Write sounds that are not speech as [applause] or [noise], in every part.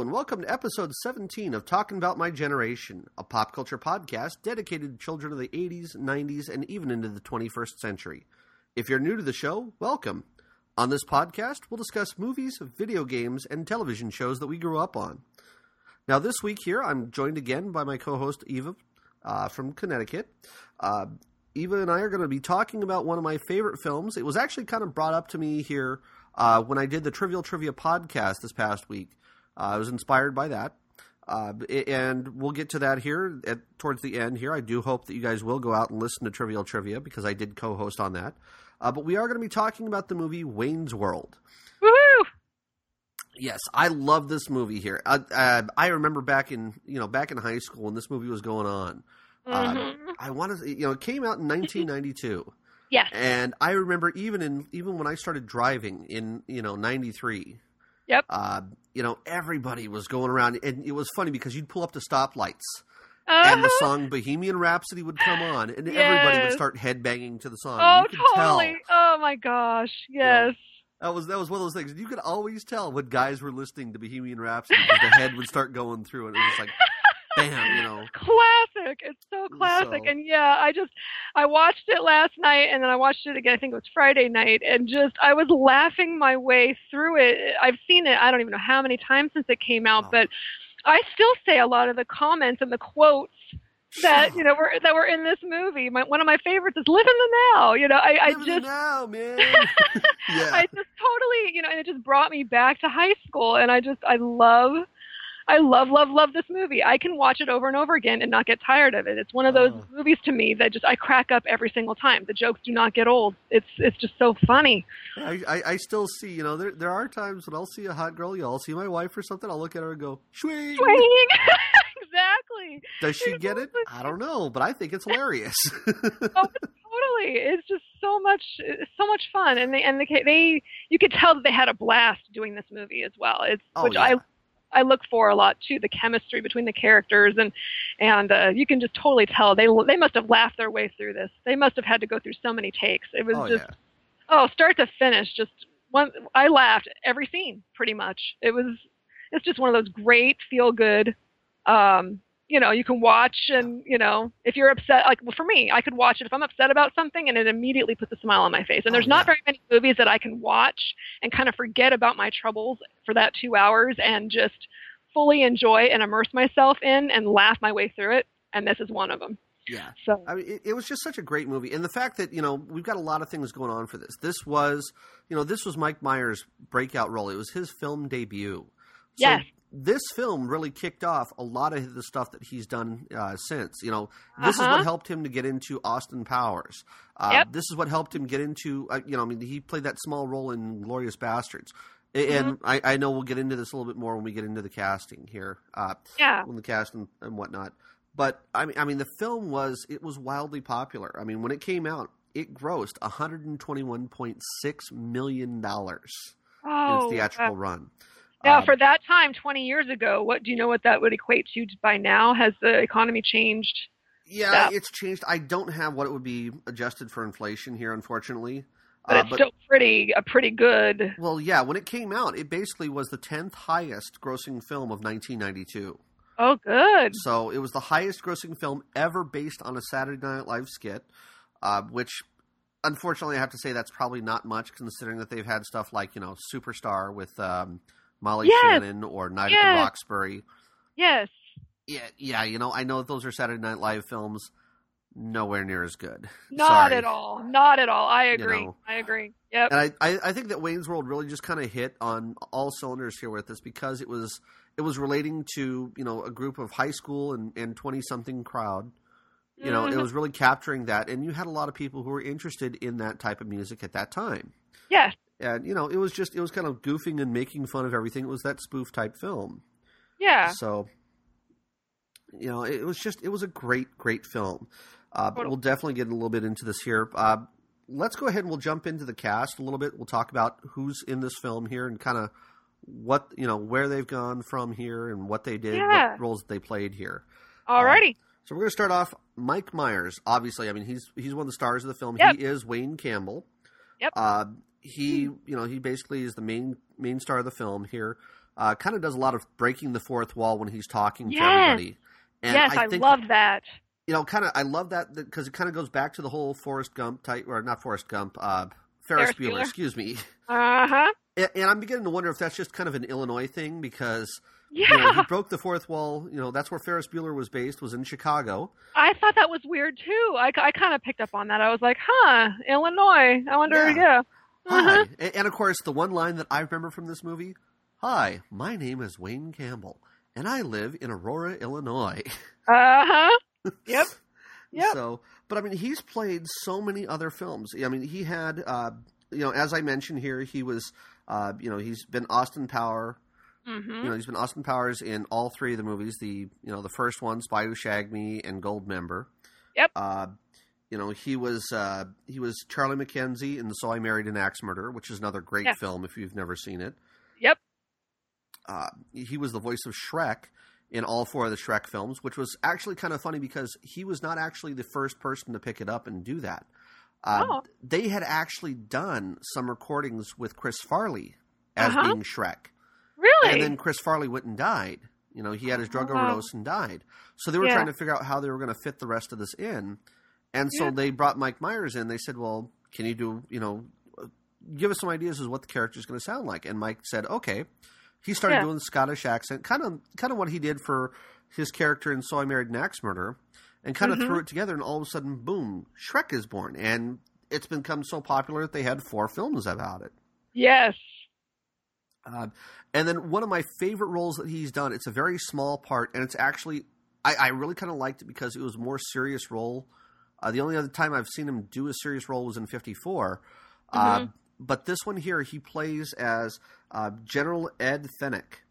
And welcome to episode 17 of Talking About My Generation, a pop culture podcast dedicated to children of the 80s, 90s, and even into the 21st century. If you're new to the show, welcome. On this podcast, we'll discuss movies, video games, and television shows that we grew up on. Now, this week here, I'm joined again by my co host, Eva uh, from Connecticut. Uh, Eva and I are going to be talking about one of my favorite films. It was actually kind of brought up to me here uh, when I did the Trivial Trivia podcast this past week. Uh, I was inspired by that. Uh, and we'll get to that here at, towards the end here. I do hope that you guys will go out and listen to Trivial Trivia because I did co host on that. Uh, but we are going to be talking about the movie Wayne's World. Woohoo! Yes, I love this movie here. I, uh, I remember back in you know back in high school when this movie was going on. Mm-hmm. I wanted you know it came out in 1992. Yes. And I remember even in even when I started driving in you know '93. Yep. Uh, you know everybody was going around, and it was funny because you'd pull up to stoplights, Uh-huh. and the song Bohemian Rhapsody would come on, and everybody would start headbanging to the song. Oh, you totally. Oh my gosh. Yes. Tell, that was that was one of those things. You could always tell when guys were listening to Bohemian Rhapsody because the head would start going through, and it was like, bam, you know. [laughs] Classic. It's so mm, classic. So- And yeah, I just I watched it last night and then I watched it again. I think it was Friday night and just I was laughing my way through it. I've seen it I don't even know how many times since it came out, but I still say a lot of the comments and the quotes that [sighs] you know were that were in this movie. My, one of my favorites is "Live in the Now." You know, I, I Live in the just now, man. [laughs] [laughs] yeah. I just totally, you know, and it just brought me back to high school, and I just, I love, I love, love, love this movie. I can watch it over and over again and not get tired of it. It's one of those Oh. movies to me that just I crack up every single time. The jokes do not get old. It's, it's just so funny. I, I, I still see, you know, there there are times when I'll see a hot girl, you know, I'll see my wife or something, I'll look at her and go, swing. Swing. [laughs] exactly. Does she get it? I don't know, but I think it's hilarious. [laughs] Oh, totally. It's just so much, so much fun, and they, and they, they, you could tell that they had a blast doing this movie as well. It's Oh, which yeah. I I look for a lot too, the chemistry between the characters, and and uh, you can just totally tell they they must have laughed their way through this. They must have had to go through so many takes. It was oh, just yeah. oh, start to finish, just one. I laughed every scene pretty much. It was it's just one of those great feel good. Um, you know, you can watch and you know if you're upset. Like well, for me, I could watch it if I'm upset about something, and it immediately puts a smile on my face. And Oh, there's not very many movies that I can watch and kind of forget about my troubles for that two hours and just fully enjoy and immerse myself in and laugh my way through it. And this is one of them. Yeah. So I mean, it, it was just such a great movie, and the fact that you know we've got a lot of things going on for this. This was, you know, this was Mike Myers' breakout role. It was his film debut. So Yes. This film really kicked off a lot of the stuff that he's done uh, since. You know, this is Uh-huh. what helped him to get into Austin Powers. Uh, Yep. This is what helped him get into. Uh, you know, I mean, he played that small role in Glorious Bastards. And Mm-hmm. I, I know we'll get into this a little bit more when we get into the casting here. Uh, yeah, on the cast and, and whatnot. But I mean, I mean, the film was it was wildly popular. I mean, when it came out, it grossed one hundred and twenty one point six million dollars in oh, its theatrical wow. run. Now, Um, for that time, 20 years ago, what do you know what that would equate to by now? Has the economy changed? yeah, yeah. it's changed. I don't have what it would be adjusted for inflation here, unfortunately. But Uh, it's still pretty, a pretty good. well, yeah, when it came out, it basically was the tenth highest grossing film of nineteen ninety two. Oh, good. So it was the highest grossing film ever based on a Saturday Night Live skit, uh, which unfortunately I have to say that's probably not much considering that they've had stuff like, you know, Superstar with um, Molly Yes. Shannon or Night at the Roxbury. Yes. Yeah, yeah, you know, I know those are Saturday Night Live films. Nowhere near as good. Not Sorry. at all. Not at all. I agree. know. I agree. Yep. And I, I, I think that Wayne's World really just kind of hit on all cylinders here with this because it was it was relating to you know a group of high school and and twenty something crowd. You know, it Mhm. was really capturing that, and you had a lot of people who were interested in that type of music at that time. yes. And you know, it was just it was kind of goofing and making fun of everything. It was that spoof type film. Yeah. So, you know, it was just it was a great great film. Uh, but we'll definitely get a little bit into this here. Uh, let's go ahead and we'll jump into the cast a little bit. We'll talk about who's in this film here and kind of what you know where they've gone from here and what they did, Yeah. what roles they played here. Alrighty. So we're going to start off. Mike Myers, obviously, I mean he's he's one of the stars of the film. Yep. He is Wayne Campbell. Yep. Uh, he you know he basically is the main main star of the film here. uh, kind of does a lot of breaking the fourth wall when he's talking to everybody. And yes, I, think, love that. you know, kind of, I love that because it kind of goes back to the whole Forrest Gump type, or not Forrest Gump, uh, Ferris, Ferris Bueller, Bueller. excuse me. [laughs] Uh huh. And, and I'm beginning to wonder if that's just kind of an Illinois thing because Yeah. you know, he broke the fourth wall. You know, that's where Ferris Bueller was based, was in Chicago. I thought that was weird too. I, I kind of picked up on that. I was like, huh, Illinois. I wonder, Yeah. yeah. Hi. [laughs] And, and of course, the one line that I remember from this movie Hi, my name is Wayne Campbell, and I live in Aurora, Illinois. [laughs] Uh huh. Yep. [laughs] Yep. So, but I mean, he's played so many other films. I mean, he had, uh, you know, as I mentioned here, he was, uh, you know, he's been Austin Power. hmm You know, he's been Austin Powers in all three of the movies. The, you know, the first one, Spy Who Shagged Me, and Goldmember. Yep. Uh, you know, he was uh, he was Charlie MacKenzie in the So I Married an Axe Murderer, which is another great Yes. film if you've never seen it. Yep. Uh, he was the voice of Shrek in all four of the Shrek films, which was actually kind of funny because he was not actually the first person to pick it up and do that. Uh, Oh. They had actually done some recordings with Chris Farley as Uh-huh. being Shrek, Really? and then Chris Farley went and died. You know, he had his drug Oh. overdose and died. So they were Yeah. trying to figure out how they were going to fit the rest of this in, and so Yeah. they brought Mike Myers in. They said, "Well, can you do you know?" Give us some ideas as what the character is going to sound like, and Mike said, "Okay." He started Yeah. doing the Scottish accent, kind of, kind of what he did for his character in So I Married an Axe Murderer, and kind of Mhm. threw it together. And all of a sudden, boom! Shrek is born, and it's become so popular that they had four films about it. yes. Uh, and then one of my favorite roles that he's done. It's a very small part, and it's actually I, I really kind of liked it because it was a more serious role. Uh, the only other time I've seen him do a serious role was in '54. Uh, Mhm. but this one here, he plays as uh, General Ed Fenech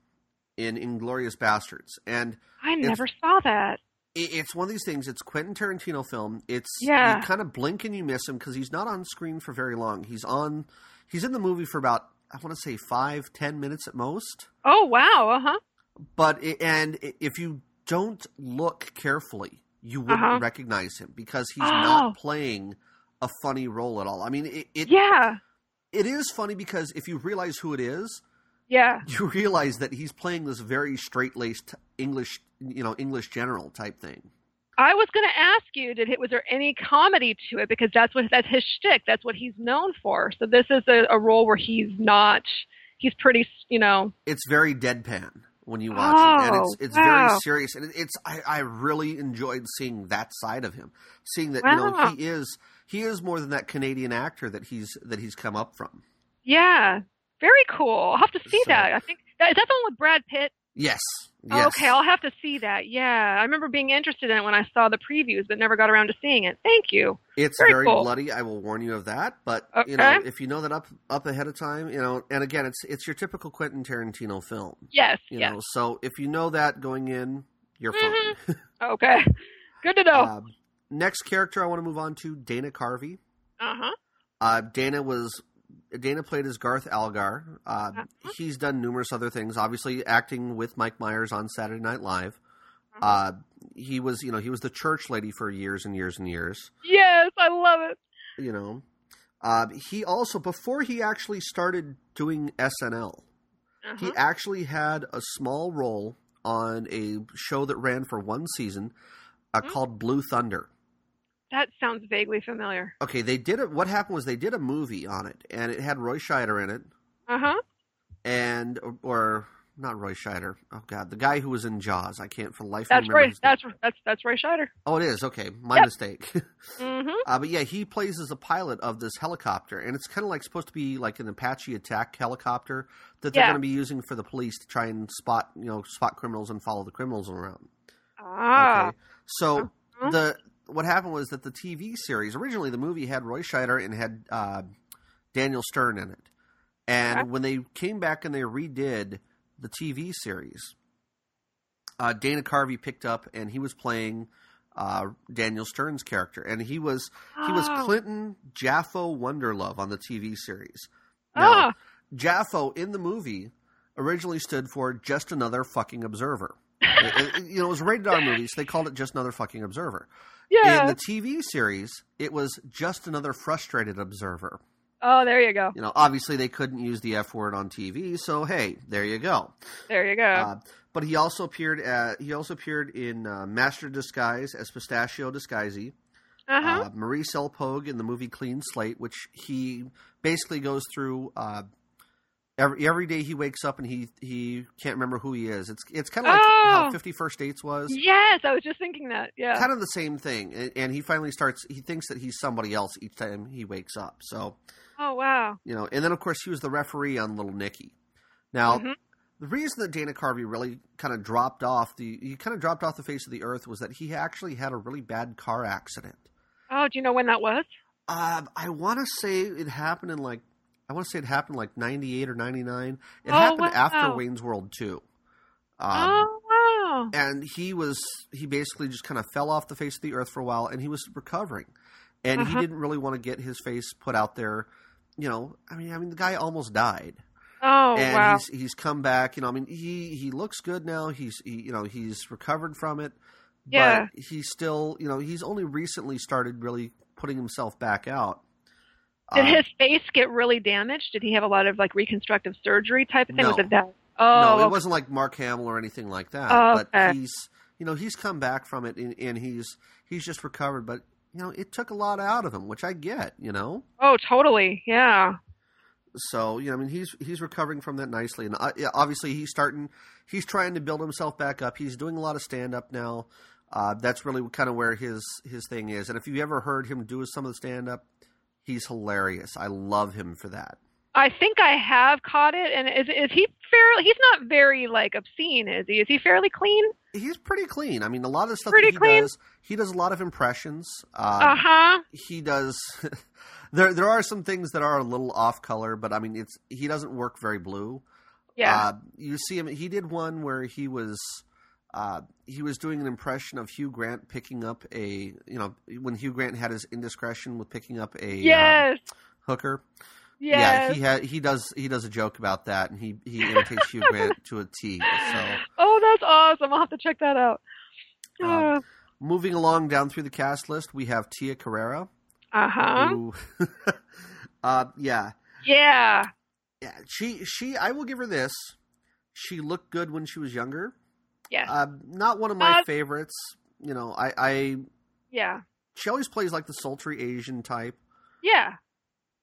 in Inglorious Bastards, and I never saw that. it, it's one of these things. It's Quentin Tarantino film. It's Yeah. you kind of blink and you miss him because he's not on screen for very long. He's on. He's in the movie for about I want to say five ten minutes at most. Oh wow. Uh huh. But i and if you don't look carefully, you wouldn't Uh-huh. recognize him because he's Oh. not playing a funny role at all. I mean, it it, Yeah. it is funny because if you realize who it is, Yeah. you [laughs] realize that he's playing this very straight laced English, you know, English general type thing. I was going to ask you, did it, was there any comedy to it? Because that's what that's his shtick. That's what he's known for. So this is a, a role where he's not. He's pretty, you know. It's very deadpan when you watch it, and it's Oh, it's very serious, and it's I, I really enjoyed seeing that side of him, seeing that you know he is he is more than that Canadian actor that he's that he's come up from. Yeah. Very cool. I'll have to see So- that. I think that is that the one with Brad Pitt. Yes, Oh, yes. okay, I'll have to see that. Yeah, I remember being interested in it when I saw the previews, but never got around to seeing it. Thank you. It's Very very cool. bloody. I will warn you of that. But you know, if you know that up up ahead of time, you know, and again, it's it's your typical Quentin Tarantino film. Yes. You yes. know, so if you know that going in, you're fine. [laughs] Okay. Good to know. Um, next character I want to move on to Dana Carvey. Uh huh. Uh, Dana was Dana played as Garth Algar. Uh, Uh-huh. He's done numerous other things. Obviously, acting with Mike Myers on Saturday Night Live. Uh-huh. Uh, he was, you know, he was the church lady for years and years and years. Yes, I love it. You know, uh, he also before he actually started doing SNL, Uh-huh. he actually had a small role on a show that ran for one season uh, Hmm. called Blue Thunder. That sounds vaguely familiar. Okay, they did it. What happened was they did a movie on it, and it had Roy Scheider in it, Uh huh. and or, or not Roy Scheider. Oh God, the guy who was in Jaws. I can't for the life of That's me remember Roy. That's that's that's Roy Scheider. Oh, it is okay. My Yep. mistake. [laughs] Mm-hmm. uh, but yeah, he plays as a pilot of this helicopter, and it's kind of like supposed to be like an Apache attack helicopter that they're Yeah. going to be using for the police to try and spot, you know, spot criminals and follow the criminals around. Ah. Okay, so Uh-huh. the what happened was that the TV series originally the movie had Roy Scheider and had uh, Daniel Stern in it, and Okay. when they came back and they redid the TV series, uh, Dana Carvey picked up and he was playing uh, Daniel Stern's character, and he was he was Oh. Clinton Jaffo Wonderlove on the TV series. Now, Ah. Jaffo in the movie originally stood for just another fucking observer. [laughs] It- it- you know, it was a rated R movie, so they called it just another fucking observer. Yeah. In the TV series, it was just another frustrated observer. Oh, there you go. You know, obviously they couldn't use the F word on TV, so hey, there you go. There you go. Uh, but he also appeared at, he also appeared in uh, Master Disguise as Pistachio Disguisey. uh-huh. Uh, Maurice L. Pogue in the movie Clean Slate, which he basically goes through. Uh, every every day he wakes up and he he can't remember who he is. It's it's kind of like how Oh. Fifty First Dates was. yes, I was just thinking that. Yeah. Kind of the same thing, and, and he finally starts. He thinks that he's somebody else each time he wakes up. So oh wow. you know, and then of course he was the referee on Little Nicky. Now, Mhm. the reason that Dana Carvey really kind of dropped off the he kind of dropped off the face of the earth was that he actually had a really bad car accident. Oh, do you know when that was? Um, I want to say it happened in like I want to say it happened like ninety eight or ninety nine. It Oh, happened wow. after Wayne's World two. Um, oh wow. and he was he basically just kind of fell off the face of the earth for a while, and he was recovering, and he Uh-huh. didn't really want to get his face put out there. You know, I mean, I mean, the guy almost died, Oh and wow. he's he's come back. You know, I mean, he he looks good now. He's he, you know he's recovered from it, Yeah. but he's still you know he's only recently started really putting himself back out. Did Um, his face get really damaged? Did he have a lot of like reconstructive surgery type of thing? No. Was it that? Oh, no, it wasn't like Mark Hamill or anything like that. Oh, but okay. he's you know he's come back from it and, and he's he's just recovered. But you know it took a lot out of him, which I get. You know, oh, totally. Yeah. so you know I mean he's he's recovering from that nicely, and uh, yeah, obviously he's starting he's trying to build himself back up. He's doing a lot of stand up now. Uh, that's really kind of where his his thing is. And if you ever heard him do some of the stand up, he's hilarious. I love him for that. I think I have caught it. And is is he fairly? He's not very like obscene, is he? Is he fairly clean? He's pretty clean. I mean, a lot of the stuff Pretty that he clean? does, he does a lot of impressions. Um, Uh huh. he does [laughs] there there are some things that are a little off color but i mean it's he doesn't work very blue Yeah. uh, you see him he did one where he was uh, he was doing an impression of Hugh Grant picking up a you know when Hugh Grant had his indiscretion with picking up a um, yes. hooker Yes. yeah he ha- he does he does a joke about that and he he imitates Hugh Grant [laughs] to a T so oh, that's awesome. I'll have to check that out. Um, moving along down through the cast list we have Tia Carrere uh huh. who [laughs] uh yeah Yeah. Yeah, she she I will give her this. She looked good when she was younger. Yes. Uh, not one of my Uh, favorites. You know, I, I yeah. she always plays like the sultry Asian type. Yeah.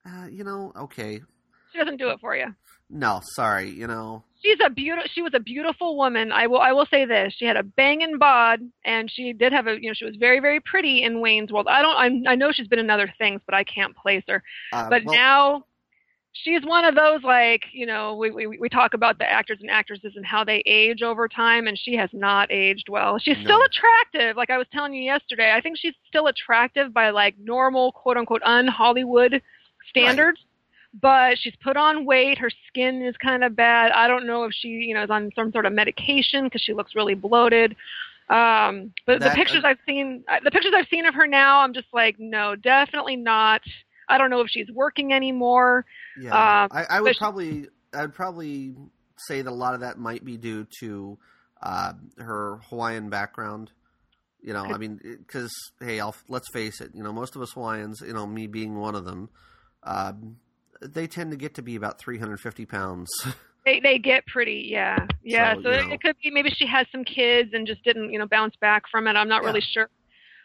Uh, you know, okay. She doesn't do it for you. No, sorry. You know, She's a beautiful. She was a beautiful woman. I will. I will say this. She had a banging bod, and she did have a. You know, she was very, very pretty in Wayne's World. I don't. I'm, I know she's been in other things, but I can't place her. uh, But well, now, she's one of those like you know we, we we talk about the actors and actresses and how they age over time, and she has not aged well. She's still attractive. Like I was telling you yesterday, I think she's still attractive by like normal quote unquote un Hollywood standards. But she's put on weight. Her skin is kind of bad. I don't know if she, you know, is on some sort of medication because she looks really bloated. Um, but the That- pictures I've seen, uh, the pictures I've seen of her now, I'm just like, no, definitely not. I don't know if she's working anymore. yeah, uh, I, I would probably I'd probably say that a lot of that might be due to uh, her Hawaiian background. You know, I mean, because hey, I'll, let's face it. You know, most of us Hawaiians, you know, me being one of them, um, they tend to get to be about 350 pounds. [laughs] They they get pretty, yeah, yeah. So, So, it, know. it could be maybe she has some kids and just didn't, you know, bounce back from it. I'm not Yeah. really sure.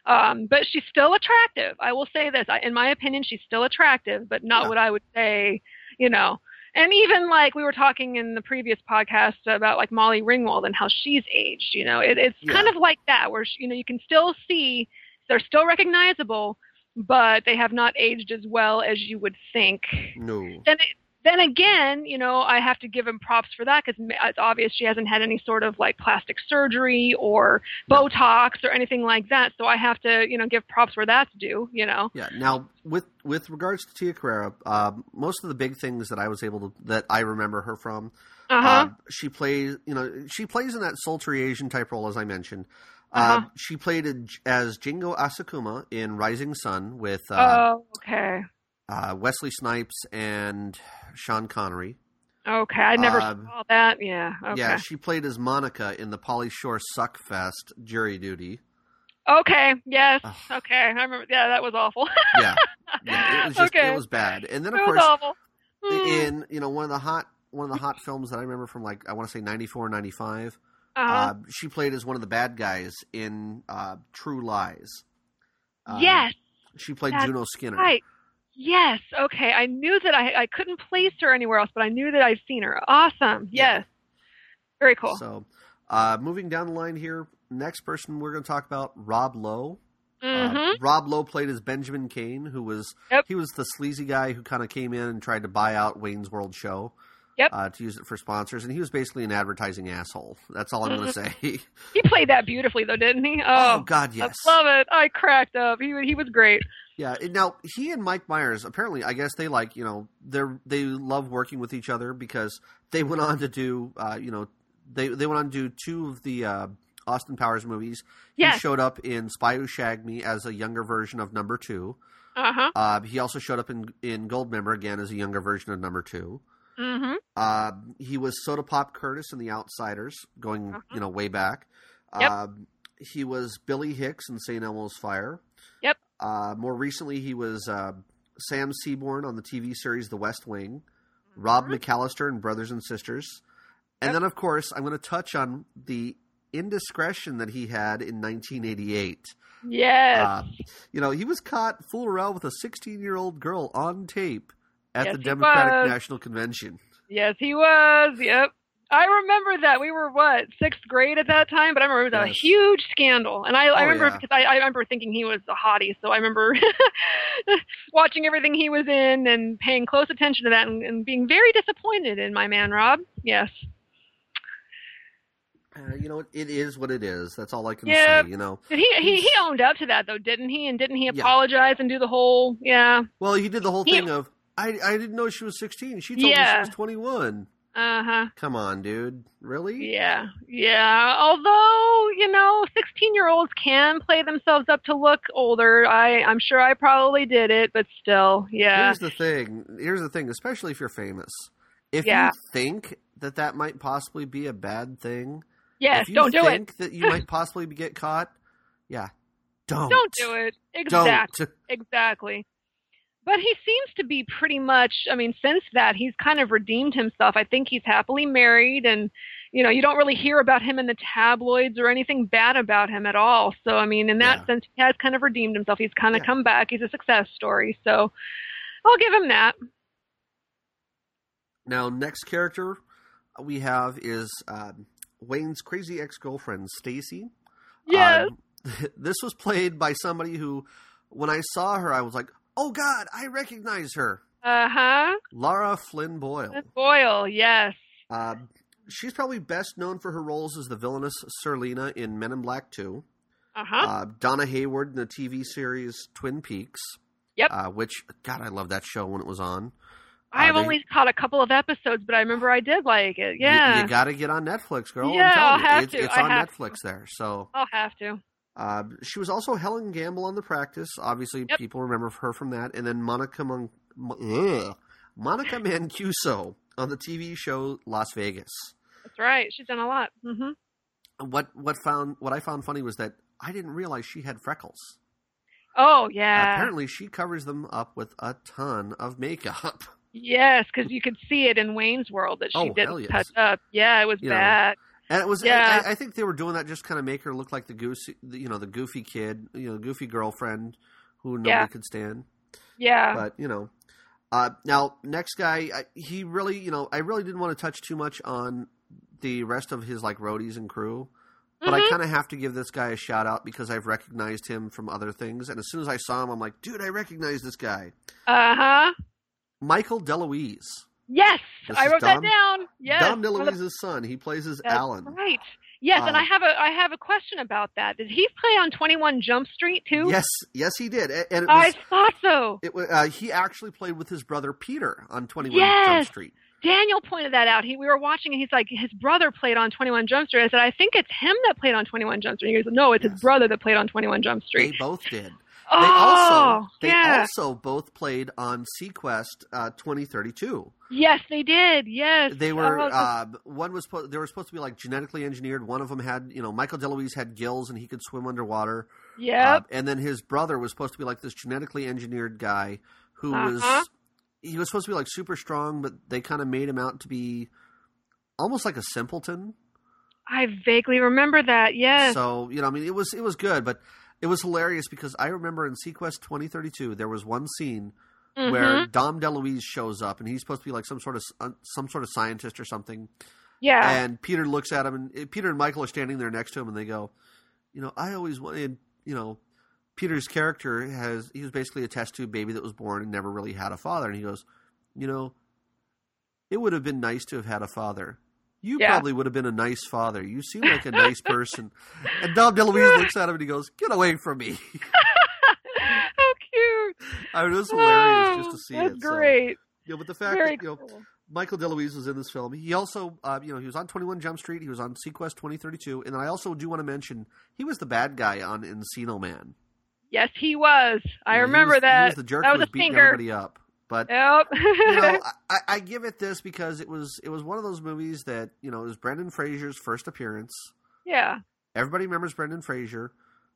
Um, but she's still attractive. I will say this. I, in my opinion, she's still attractive, but not Yeah. what I would say, you know. And even like we were talking in the previous podcast about like Molly Ringwald and how she's aged. You know, it, it's Yeah. kind of like that, where she, you know you can still see they're still recognizable, but they have not aged as well as you would think no. then it, then again, you know, I have to give him props for that because it's obvious she hasn't had any sort of like plastic surgery or. Botox or anything like that. So I have to, you know, give props where that's due. You know. Yeah. Now, with with regards to Tia Carrere, um, most of the big things that I was able to that I remember her from, Uh huh. uh, she plays. You know, she plays in that sultry Asian type role, as I mentioned. Uh, Uh-huh. she played a, as Jingo Asakuma in Rising Sun with uh, oh, okay. Uh, Wesley Snipes and Sean Connery. Okay. I never um, saw that. Yeah. Okay. Yeah, she played as Monica in the Pauly Shore Suckfest Jury Duty. okay. Yes. Ugh. Okay. I remember. Yeah, that was awful. Yeah, Yeah, it was just okay. it was bad. And then of course awful. Hmm. in you know one of the hot one of the hot films that I remember from like I want to say 94 95 uh-huh. uh, she played as one of the bad guys in uh, True Lies. Uh, yes, she played that's Juno Skinner. right. Yes. Okay. I knew that I I couldn't place her anywhere else, but I knew that I'd seen her. Awesome. Yeah. Yes. Very cool. So, uh, moving down the line here, next person we're going to talk about Rob Lowe. Mm-hmm. Uh, Rob Lowe played as Benjamin Kane, who was Yep. he was the sleazy guy who kind of came in and tried to buy out Wayne's World show. Yep. Uh, to use it for sponsors, and he was basically an advertising asshole. That's all I'm going to say. he played that beautifully, though, didn't he? oh Oh, God, yes. I love it. I cracked up. He he was great. Yeah. Now he and Mike Myers apparently, I guess they like you know they're they love working with each other because they went on to do uh, you know they they went on to do two of the uh, Austin Powers movies. He showed up in Spy Who Shagged Me as a younger version of Number Two. Uh huh. Uh, he also showed up in in Goldmember again as a younger version of Number Two. mm-hmm. Uh, he was Soda Pop Curtis in The Outsiders, going Uh-huh. you know way back. Yep. Uh, he was Billy Hicks in St. Elmo's Fire. Yep. Uh, more recently, he was uh, Sam Seaborn on the TV series The West Wing. Rob Mhm. McCallister in Brothers and Sisters, and Yep. then of course I'm going to touch on the indiscretion that he had in 1988. Yes. Uh, you know, he was caught fooling around with a 16 year old girl on tape at Yes, the Democratic. National Convention. yes, he was. Yep. I remember that. We were what sixth grade at that time, but I remember that was Yes. a huge scandal, and I, I Oh, remember yeah. because I, I remember thinking he was a hottie, so I remember [laughs] watching everything he was in and paying close attention to that, and, and being very disappointed in my man Rob. Yes. Uh, you know, it, it is what it is. That's all I can Yeah. say. You know, Did he, he he owned up to that though, didn't he? And didn't he Yeah. apologize and do the whole yeah? well, he did the whole He- thing of I I didn't know she was 16. She told me she was 21. Uh huh. Come on, dude. Really? Yeah, yeah. Although you know, sixteen-year-olds can play themselves up to look older. I, I'm sure I probably did it, but still, yeah, Here's the thing. Here's the thing. Especially if you're famous, if Yeah. you think that that might possibly be a bad thing, yes. if you Don't do it. think that you might [laughs] possibly get caught, yeah, don't. Don't do it. Don't. Exactly. But he seems to be pretty much. I mean, since that, he's kind of redeemed himself. I think he's happily married, and you know, you don't really hear about him in the tabloids or anything bad about him at all. So, I mean, in that Yeah. sense, he has kind of redeemed himself. He's kind of Yeah. come back. He's a success story. So, I'll give him that. Now, next character we have is um, Wayne's crazy ex girlfriend, Stacy. Yes. Um, [laughs] this was played by somebody who, when I saw her, I was like, "Oh God, I recognize her." Uh huh. Lara Flynn Boyle. Boyle, yes. Um, she's probably best known for her roles as the villainous Serleena in Men in Black 2. Uh-huh. Uh, Donna Hayward in the TV series Twin Peaks. Yep. Uh, which, God, I love that show when it was on. I've they- only caught a couple of episodes, but I remember I did like it. You- Yeah. You, got to get on Netflix, girl. Yeah, I'll you. have it's, to. it's on have Netflix there. So I'll have to. Uh, she was also Helen Gamble on The Practice. Obviously, Yep. people remember her from that. And then Monica Mon- ugh. Monica Mancuso on the TV show Las Vegas. That's right. She's done a lot. hmm What what found what I found funny was that I didn't realize she had freckles. Oh, yeah. Apparently, she covers them up with a ton of makeup. [laughs] Yes, because you could see it in Wayne's World that she Oh, didn't yes. touch up. Yeah, it was You know, bad. And it was, Yeah. I, I think they were doing that just kind of make her look like the goosey, you know, the goofy kid, you know, goofy girlfriend who nobody Yeah. could stand. Yeah. But you know, uh, now next guy, I, he really, you know, I really didn't want to touch too much on the rest of his like roadies and crew, but I Mhm. kind of have to give this guy a shout out because I've recognized him from other things, and as soon as I saw him, I'm like, dude, I recognize this guy, Uh huh. Michael DeLuise. Yes, This I wrote Dom- that down. Yes, Dom DeLuise's son. He plays as That's Alan. Right. Yes, and Uh, I have a I have a question about that. Did he play on Twenty One Jump Street too? Yes, yes, he did, and it I thought so. It, wa- uh, he actually played with his brother Peter on Twenty One Yes. Jump Street. Daniel pointed that out. He we were watching and he's like his brother played on Twenty One Jump Street. I said I think it's him that played on Twenty One Jump Street. He goes no, it's Yes. his brother that played on Twenty One Jump Street. They both did. Oh, They also they yeah. also both played on SeaQuest uh, 2032. yes, they did. Yes, They were Oh, uh, one was they were supposed to be like genetically engineered. One of them had you know Michael DeLuise had gills and he could swim underwater. yep. Uh, and then his brother was supposed to be like this genetically engineered guy who Uh-huh. was he was supposed to be like super strong, but they kind of made him out to be almost like a simpleton. I vaguely remember that. Yes. So you know, I mean, it was it was good, but it was hilarious because I remember in SeaQuest 2032 there was one scene Mhm. where Dom DeLuise shows up and he's supposed to be like some sort of some sort of scientist or something, yeah. and Peter looks at him and uh, Peter and Michael are standing there next to him and they go, you know, I always wanted, you know, Peter's character has he was basically a test tube baby that was born and never really had a father, and he goes, you know, it would have been nice to have had a father. You Yeah. probably would have been a nice father. You seem like a [laughs] nice person. And Dom DeLuise looks at him and he goes, "Get away from me!" [laughs] How cute. [laughs] I mean, it was hilarious just Oh, to see That's it. so, great. you know, but the fact Very that you know cool. Michael DeLuise was in this film. He also, uh, you know, he was on Twenty One Jump Street. He was on SeaQuest Twenty Thirty Two, and I also do want to mention he was the bad guy on Encino Man. Yes, he was. I You know, he remember was- that. He was the jerk that who was was a beating stinker. everybody up. But Yep. you know, [laughs] I, I give it this because it was it was one of those movies that you know it was Brendan Fraser's first appearance. yeah. Everybody remembers Brendan Fraser.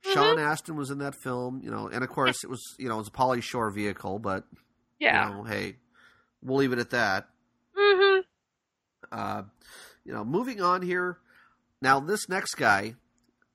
Mhm. Sean Astin was in that film, you know, and of course it was you know it was a Pauly Shore vehicle, but Yeah. you know, hey, we'll leave it at that. hmm Uh, you know, moving on here. Now, this next guy,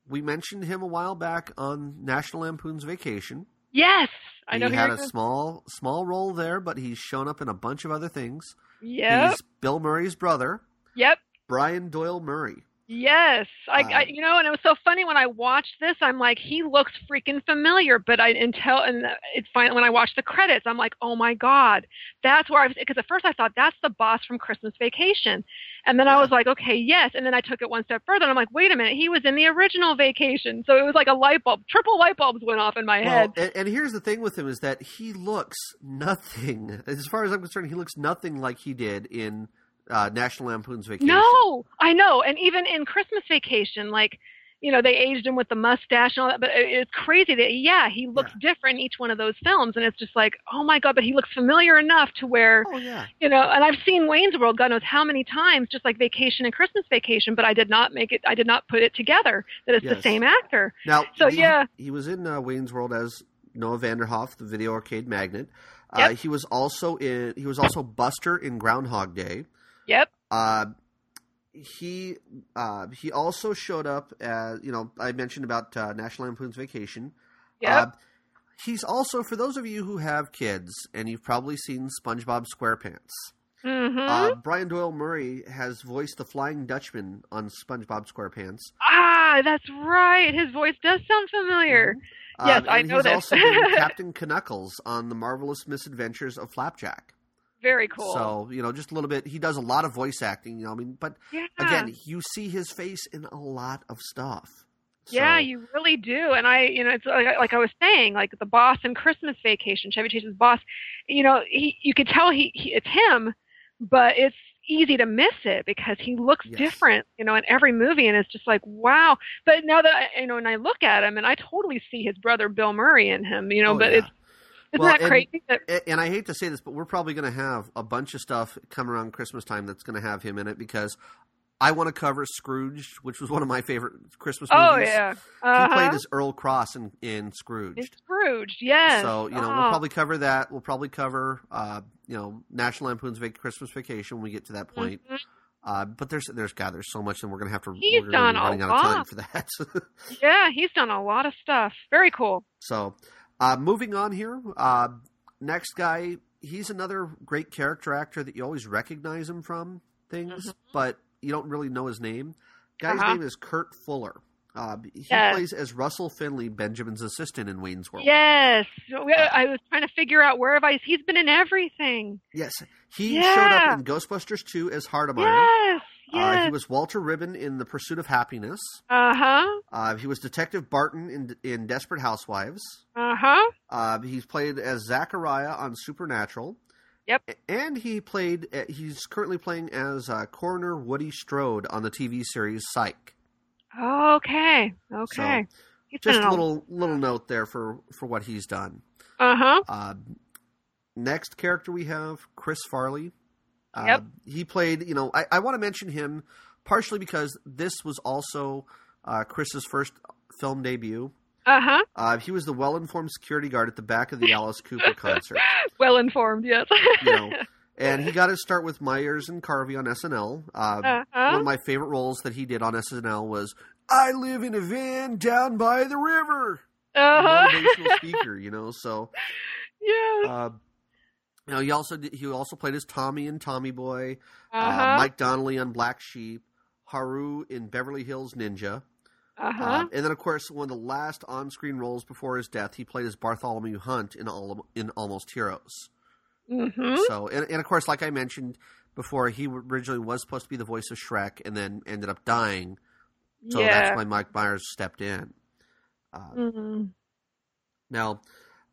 we mentioned him a while back on National Lampoon's Vacation. Yes. I know he had a gonna- small small role there, but he's shown up in a bunch of other things. Yep. He's Bill Murray's brother, Yep. Brian Doyle Murray. Yes, I, I, Uh, you know, and it was so funny when I watched this. I'm like, he looks freaking familiar, but I until and it fine when I watched the credits. I'm like, oh my god, that's where I was. Because at first I thought that's the boss from Christmas Vacation, and then I was like, okay, yes, and then I took it one step further, and I'm like, wait a minute, he was in the original Vacation, so it was like a light bulb, triple light bulbs went off in my Well, head. and, and here's the thing with him is that he looks nothing, as far as I'm concerned, he looks nothing like he did in uh, National Lampoon's Vacation. No, I know. And even in Christmas Vacation, like, you know, they aged him with the mustache and all that. But it's crazy that, yeah, he looks different in each one of those films. And it's just like, oh my God, but he looks familiar enough to where, Oh yeah. you know, and I've seen Wayne's World, God knows how many times, just like Vacation and Christmas Vacation, but I did not make it, I did not put it together that it's the same actor. Now, So, he, yeah. he was in uh, Wayne's World as Noah Vanderhoff, the video arcade magnate. Uh, Yep. he was also in. He was also Buster in Groundhog Day. Yep. Uh, he uh, he also showed up as you know I mentioned about uh, National Lampoon's Vacation. Yep. Uh, he's also for those of you who have kids and you've probably seen SpongeBob SquarePants. hmm Uh, Brian Doyle Murray has voiced the Flying Dutchman on SpongeBob SquarePants. ah, that's right. His voice does sound familiar. Yes, Uh, I know he's this. also been [laughs] Captain Knuckles on the marvelous misadventures of Flapjack. Very cool. So you know, just a little bit. He does a lot of voice acting. You know, I mean, but yeah. again, you see his face in a lot of stuff. Yeah, you really do. And I, you know, it's like, like I was saying, like the boss in Christmas Vacation, Chevy Chase's boss. You know, he you could tell he, he it's him, but it's easy to miss it because he looks Yes. different, you know, in every movie, and it's just like wow. But now that I, you know, and I look at him, and I totally see his brother Bill Murray in him, you know. Oh, but yeah. it's isn't Well, that and- crazy that And I hate to say this, but we're probably going to have a bunch of stuff come around Christmas time that's going to have him in it because I want to cover Scrooge, which was one of my favorite Christmas movies. oh yeah, He uh-huh. played as Earl Cross in, in Scrooge. Scrooge, yes. So you know Oh. we'll probably cover that. We'll probably cover uh, you know National Lampoon's Vac- Christmas Vacation when we get to that point. Mhm. Uh, but there's there's God, there's so much, and we're gonna have to. He's we're gonna be done a running out of time lot. for that. [laughs] yeah, he's done a lot of stuff. Very cool. so, uh, moving on here. Uh, next guy, he's another great character actor that you always recognize him from things, Mhm. but you don't really know his name. Guy's Uh-huh. name is Kurt Fuller. Uh, he Yes. plays as Russell Finley, Benjamin's assistant in Wayne's World. Yes, I was trying to figure out where have I. He's been in everything. Yes, he Yeah. showed up in Ghostbusters 2 as Hardemeyer. yes, Uh, he was Walter Ribbon in The Pursuit of Happiness. Uh huh. Uh, he was Detective Barton in, in Desperate Housewives. Uh huh. Uh, he's played as Zachariah on Supernatural. Yep. And he played. uh, He's currently playing as uh, Coroner Woody Strode on the TV series Psych. Okay. Okay. He's just a little little note there for for what he's done. Uh huh. Uh, next character we have Chris Farley. Uh, Yep. He played. You know, I, I want to mention him partially because this was also uh, Chris's first film debut. Uh huh. Uh, he was the well-informed security guard at the back of the Alice Cooper [laughs] concert. Well informed, yes. You know, [laughs] and he got his start with Myers and Carvey on SNL. Uh, uh One of my favorite roles that he did on SNL was "I live in a van down by the river." Uh huh. Motivational speaker, you know. So, [laughs] Yeah. You know, he also did, he also played as Tommy in Tommy Boy, Uh uh. Mike Donnelly on Black Sheep, Haru in Beverly Hills Ninja, Uh uh, and then of course one of the last on-screen roles before his death, he played as Bartholomew Hunt in all in Almost Heroes. Mm-hmm. So, and, and of course, like I mentioned before, he originally was supposed to be the voice of Shrek, and then ended up dying. So yeah. that's why Mike Myers stepped in. Uh, hmm Now,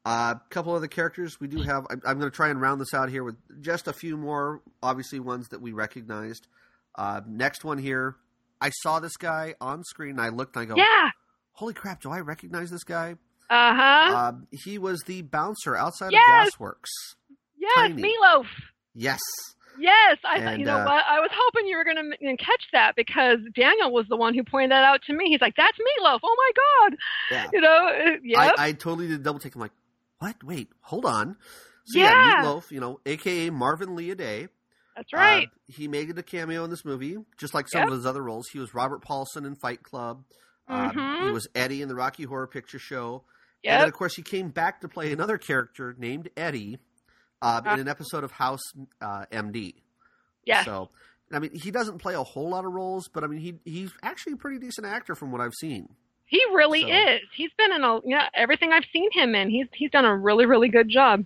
a couple other characters we do have. I'm, I'm going to try and round this out here with just a few more, obviously ones that we recognized. Uh, next one here, I saw this guy on screen. And I looked and I go, Yeah. "Holy crap! Do I recognize this guy?" Uh huh. Uh, he was the bouncer outside Yes! of Gasworks. yes. tiny. Meatloaf. Yes, Yes, I thought. And, You know uh, what? I was hoping you were going to catch that because Daniel was the one who pointed that out to me. He's like, "That's Meatloaf." Oh my god. yeah. You know. uh, Yep. I, I totally did a double take. I'm like, "What? Wait, hold on." So Yeah. yeah, Meatloaf, you know, aka Marvin Lee Aday. That's right. Uh, he made a cameo in this movie, just like some Yep. of his other roles. He was Robert Paulson in Fight Club. Uh, Mhm. He was Eddie in the Rocky Horror Picture Show. And then, of course, he came back to play another character named Eddie uh, Uh. in an episode of House uh, MD. yes. So, I mean, he doesn't play a whole lot of roles, but I mean, he he's actually a pretty decent actor from what I've seen. He really So- is. He's been in a yeah everything I've seen him in. He's he's done a really really good job.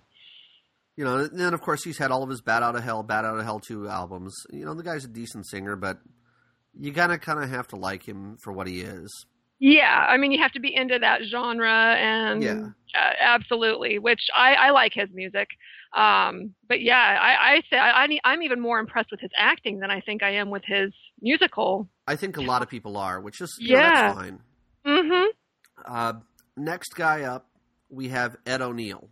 You know, and then of course he's had all of his "Bat Out of Hell," "Bat Out of Hell" two albums. You know, the guy's a decent singer, but you gotta kind of have to like him for what he is. Yeah, I mean you have to be into that genre and Yeah. uh, absolutely. Which I I like his music. Um, but yeah, I I say I, I'm even more impressed with his acting than I think I am with his musical. I think a lot of people are, which is you know, Yeah. that's fine. Mhm. Uh, next guy up, we have Ed O'Neill.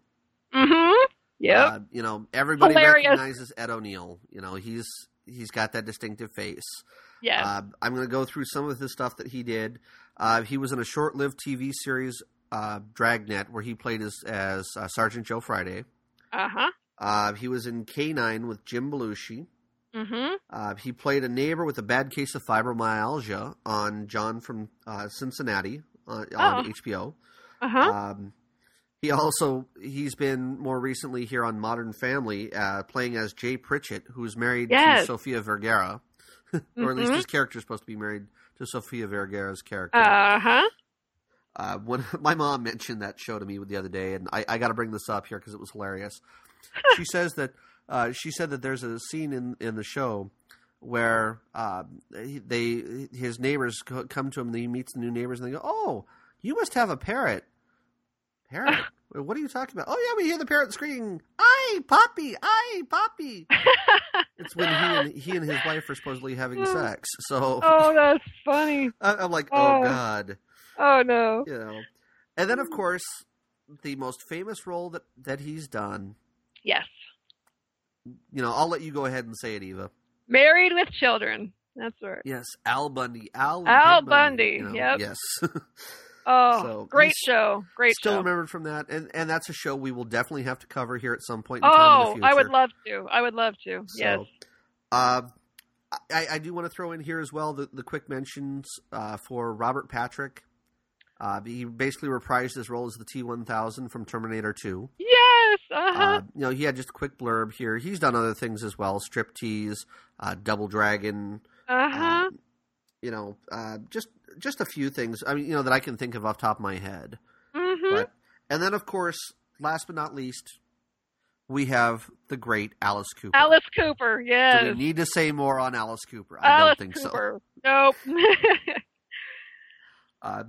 Mhm. Yep. Uh, you know, everybody Hilarious. recognizes Ed O'Neill. You know, he's he's got that distinctive face. yes. Uh, I'm going to go through some of the stuff that he did. Uh, he was in a short-lived TV series, uh, Dragnet, where he played as as uh, Sergeant Joe Friday. Uh huh. Uh, he was in K9 with Jim Belushi. Mhm. Uh, he played a neighbor with a bad case of fibromyalgia on John from uh, Cincinnati uh, on Oh. HBO. Uh huh. Um, he also he's been more recently here on Modern Family, uh, playing as Jay Pritchett, who's married Yes. to Sofia Vergara, [laughs] or at least Mhm. his character is supposed to be married to Sofia Vergara's character. Uh huh. Uh, when [laughs] my mom mentioned that show to me the other day, and I, I got to bring this up here because it was hilarious. [laughs] she says that uh, she said that there's a scene in in the show where uh, they his neighbors come to him and he meets the new neighbors and they go, "Oh, you must have a parrot." Parrot? [laughs] what are you talking about? Oh yeah, we hear the parrot screaming, "I Poppy, I Poppy." [laughs] It's when he and he and his wife are supposedly having sex. So oh, that's funny. [laughs] I- I'm like, "Oh Oh. God." Oh no. you know. And then, of course, the most famous role that that he's done. Yes. You know, I'll let you go ahead and say it, Eva. Married with children. That's right. Yes, Al Bundy. Al, Al Ted Bundy, you know, yep. Yes. [laughs] Oh, So, great show. Great Still show. remembered from that, and and that's a show we will definitely have to cover here at some point in time in Oh, the future. I would love to. I would love to. So, yes. Uh, I, I do want to throw in here as well the, the quick mentions uh, for Robert Patrick. Uh, he basically reprised his role as the T one thousand from Terminator Two. Yes. Uh-huh. Uh, you know, he had just a quick blurb here. He's done other things as well: Striptease, uh, Double Dragon. Uh-huh. uh, you know, uh, just just a few things. I mean, you know, that I can think of off the top of my head. mhm. But and then, of course, last but not least, we have the great Alice Cooper. Alice Cooper. yes. Do we need to say more on Alice Cooper? I Alice don't think Cooper. Nope. so. [laughs] Uh,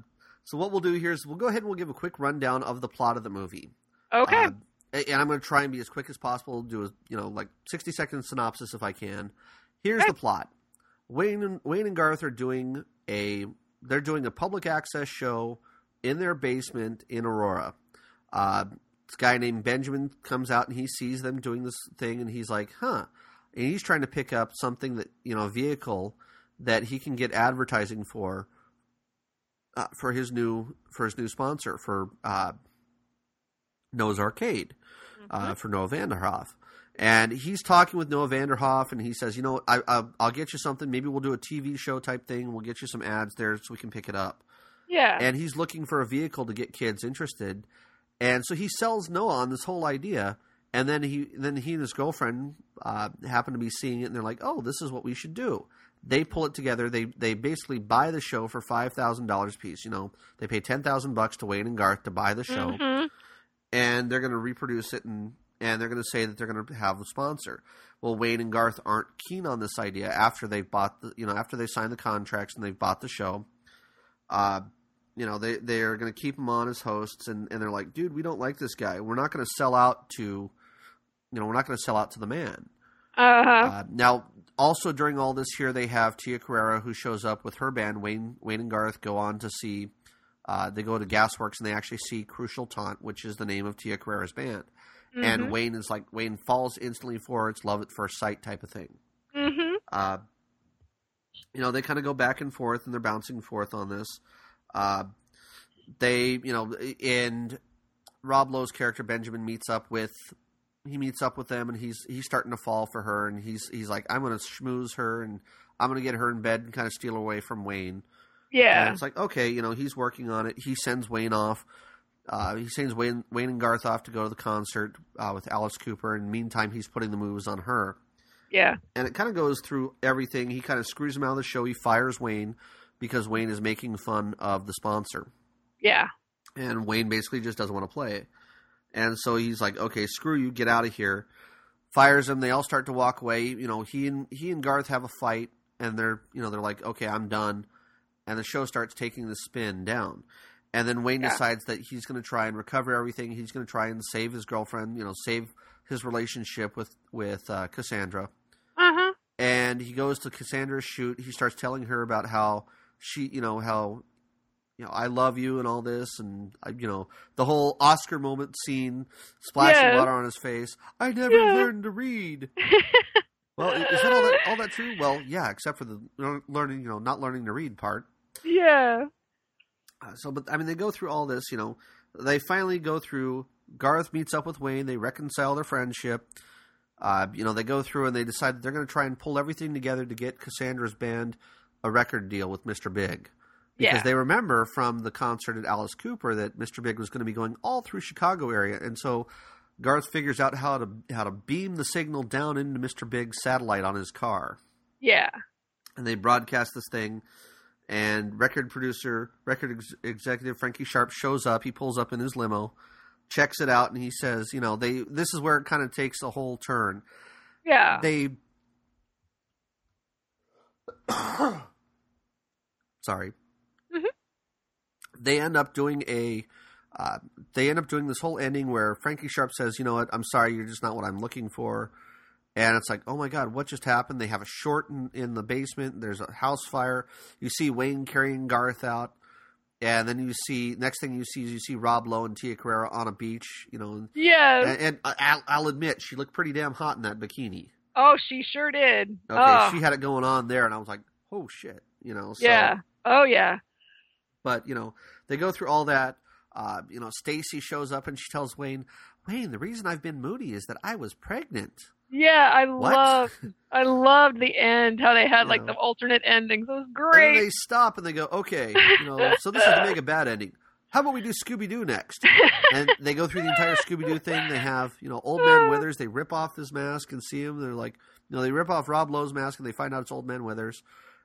so what we'll do here is we'll go ahead and we'll give a quick rundown of the plot of the movie. okay. Uh, and I'm going to try and be as quick as possible. Do a you know like 60 second synopsis if I can. Here's the plot. Wayne and Wayne and Garth are doing a they're doing a public access show in their basement in Aurora. Uh, this guy named Benjamin comes out and he sees them doing this thing, and he's like, "Huh." And he's trying to pick up something that you know, a vehicle that he can get advertising for uh, for his new for his new sponsor for uh, Noah's Arcade uh, for Noah Vanderhoff. And he's talking with Noah Vanderhoff, and he says, "You know, I, I, I'll get you something. Maybe we'll do a TV show type thing. We'll get you some ads there so we can pick it up." Yeah. And he's looking for a vehicle to get kids interested, and so he sells Noah on this whole idea. And then he then he and his girlfriend uh, happen to be seeing it, and they're like, "Oh, this is what we should do." They pull it together. They they basically buy the show for five thousand dollars a piece. You know, they pay ten thousand bucks to Wayne and Garth to buy the show Mhm. And they're going to reproduce it and and they're going to say that they're going to have a sponsor. Well, Wayne and Garth aren't keen on this idea after they've bought the you know after they signed the contracts and they've bought the show. Uh, you know they they are going to keep him on as hosts and and they're like, dude, we don't like this guy. We're not going to sell out to, you know, we're not going to sell out to the man. Uh-huh. Uh, now, also during all this here, they have Tia Carrere who shows up with her band. Wayne Wayne and Garth go on to see. Uh, they go to Gasworks and they actually see Crucial Taunt, which is the name of Tia Carrere's band. And Mhm. Wayne is like Wayne falls instantly for. It's love at first sight type of thing. Mhm. Uh, you know, they kind of go back and forth and they're bouncing forth on this. Uh, they, you know, and Rob Lowe's character Benjamin meets up with he meets up with them and he's he's starting to fall for her and he's he's like I'm going to schmooze her and I'm going to get her in bed and kind of steal away from Wayne. And Yeah. it's like okay, you know, he's working on it. He sends Wayne off. Uh, he sends Wayne, Wayne and Garth off to go to the concert uh, with Alice Cooper, and meantime, he's putting the moves on her Yeah. and it kind of goes through everything. He kind of screws him out of the show. He fires Wayne because Wayne is making fun of the sponsor, Yeah. and Wayne basically just doesn't want to play. And so he's like, "Okay, screw you, get out of here." Fires him. They all start to walk away. You know, he and he and Garth have a fight, and they're you know they're like, "Okay, I'm done," and the show starts taking the spin down. And then Wayne Yeah. decides that he's going to try and recover everything. He's going to try and save his girlfriend. You know, save his relationship with with uh, Cassandra Uh-huh. and he goes to Cassandra's shoot. He starts telling her about how she, you know, how you know I love you and all this, and uh, you know the whole Oscar moment scene, splashing Yeah. water on his face. I never Yeah. learned to read. [laughs] well, is that all, that all that true? Well, yeah, except for the learning, you know, not learning to read part. Yeah. Uh, so, but I mean, they go through all this. You know, they finally go through. Garth meets up with Wayne. They reconcile their friendship. Uh, you know, they go through and they decide that they're going to try and pull everything together to get Cassandra's band a record deal with Mr. Big. Because Yeah. they remember from the concert at Alice Cooper that Mr. Big was going to be going all through Chicago area, and so Garth figures out how to how to beam the signal down into Mr. Big's satellite on his car Yeah. and they broadcast this thing. And record producer, record ex- executive Frankie Sharp shows up. He pulls up in his limo, checks it out, and he says, "You know, they this is where it kind of takes a whole turn. Yeah. They, [coughs] sorry, Mhm. they end up doing a." Uh, they end up doing this whole ending where Frankie Sharp says, "You know what? I'm sorry, you're just not what I'm looking for." And it's like, oh my god, what just happened? They have a short in, in the basement. There's a house fire. You see Wayne carrying Garth out, and then you see next thing you see is you see Rob Lowe and Tia Carrere on a beach. You know, yeah. and, and I'll, I'll admit she looked pretty damn hot in that bikini. oh, she sure did. Okay, oh. she had it going on there, and I was like, oh shit, you know. So, yeah. Oh, yeah. But you know, they go through all that. Uh, you know, Stacy shows up and she tells Wayne, Wayne, the reason I've been moody is that I was pregnant. Yeah, I What? loved I loved the end, how they had like Yeah. the alternate endings. It was great. they stop and they go, okay, you know, [laughs] so this is the mega bad ending. How about we do Scooby Doo next? And they go through the entire Scooby Doo thing. They have, you know, Old Man [laughs] Withers. They rip off his mask and see him. They're like, you know, they rip off Rob Lowe's mask and they find out it's Old Man Withers.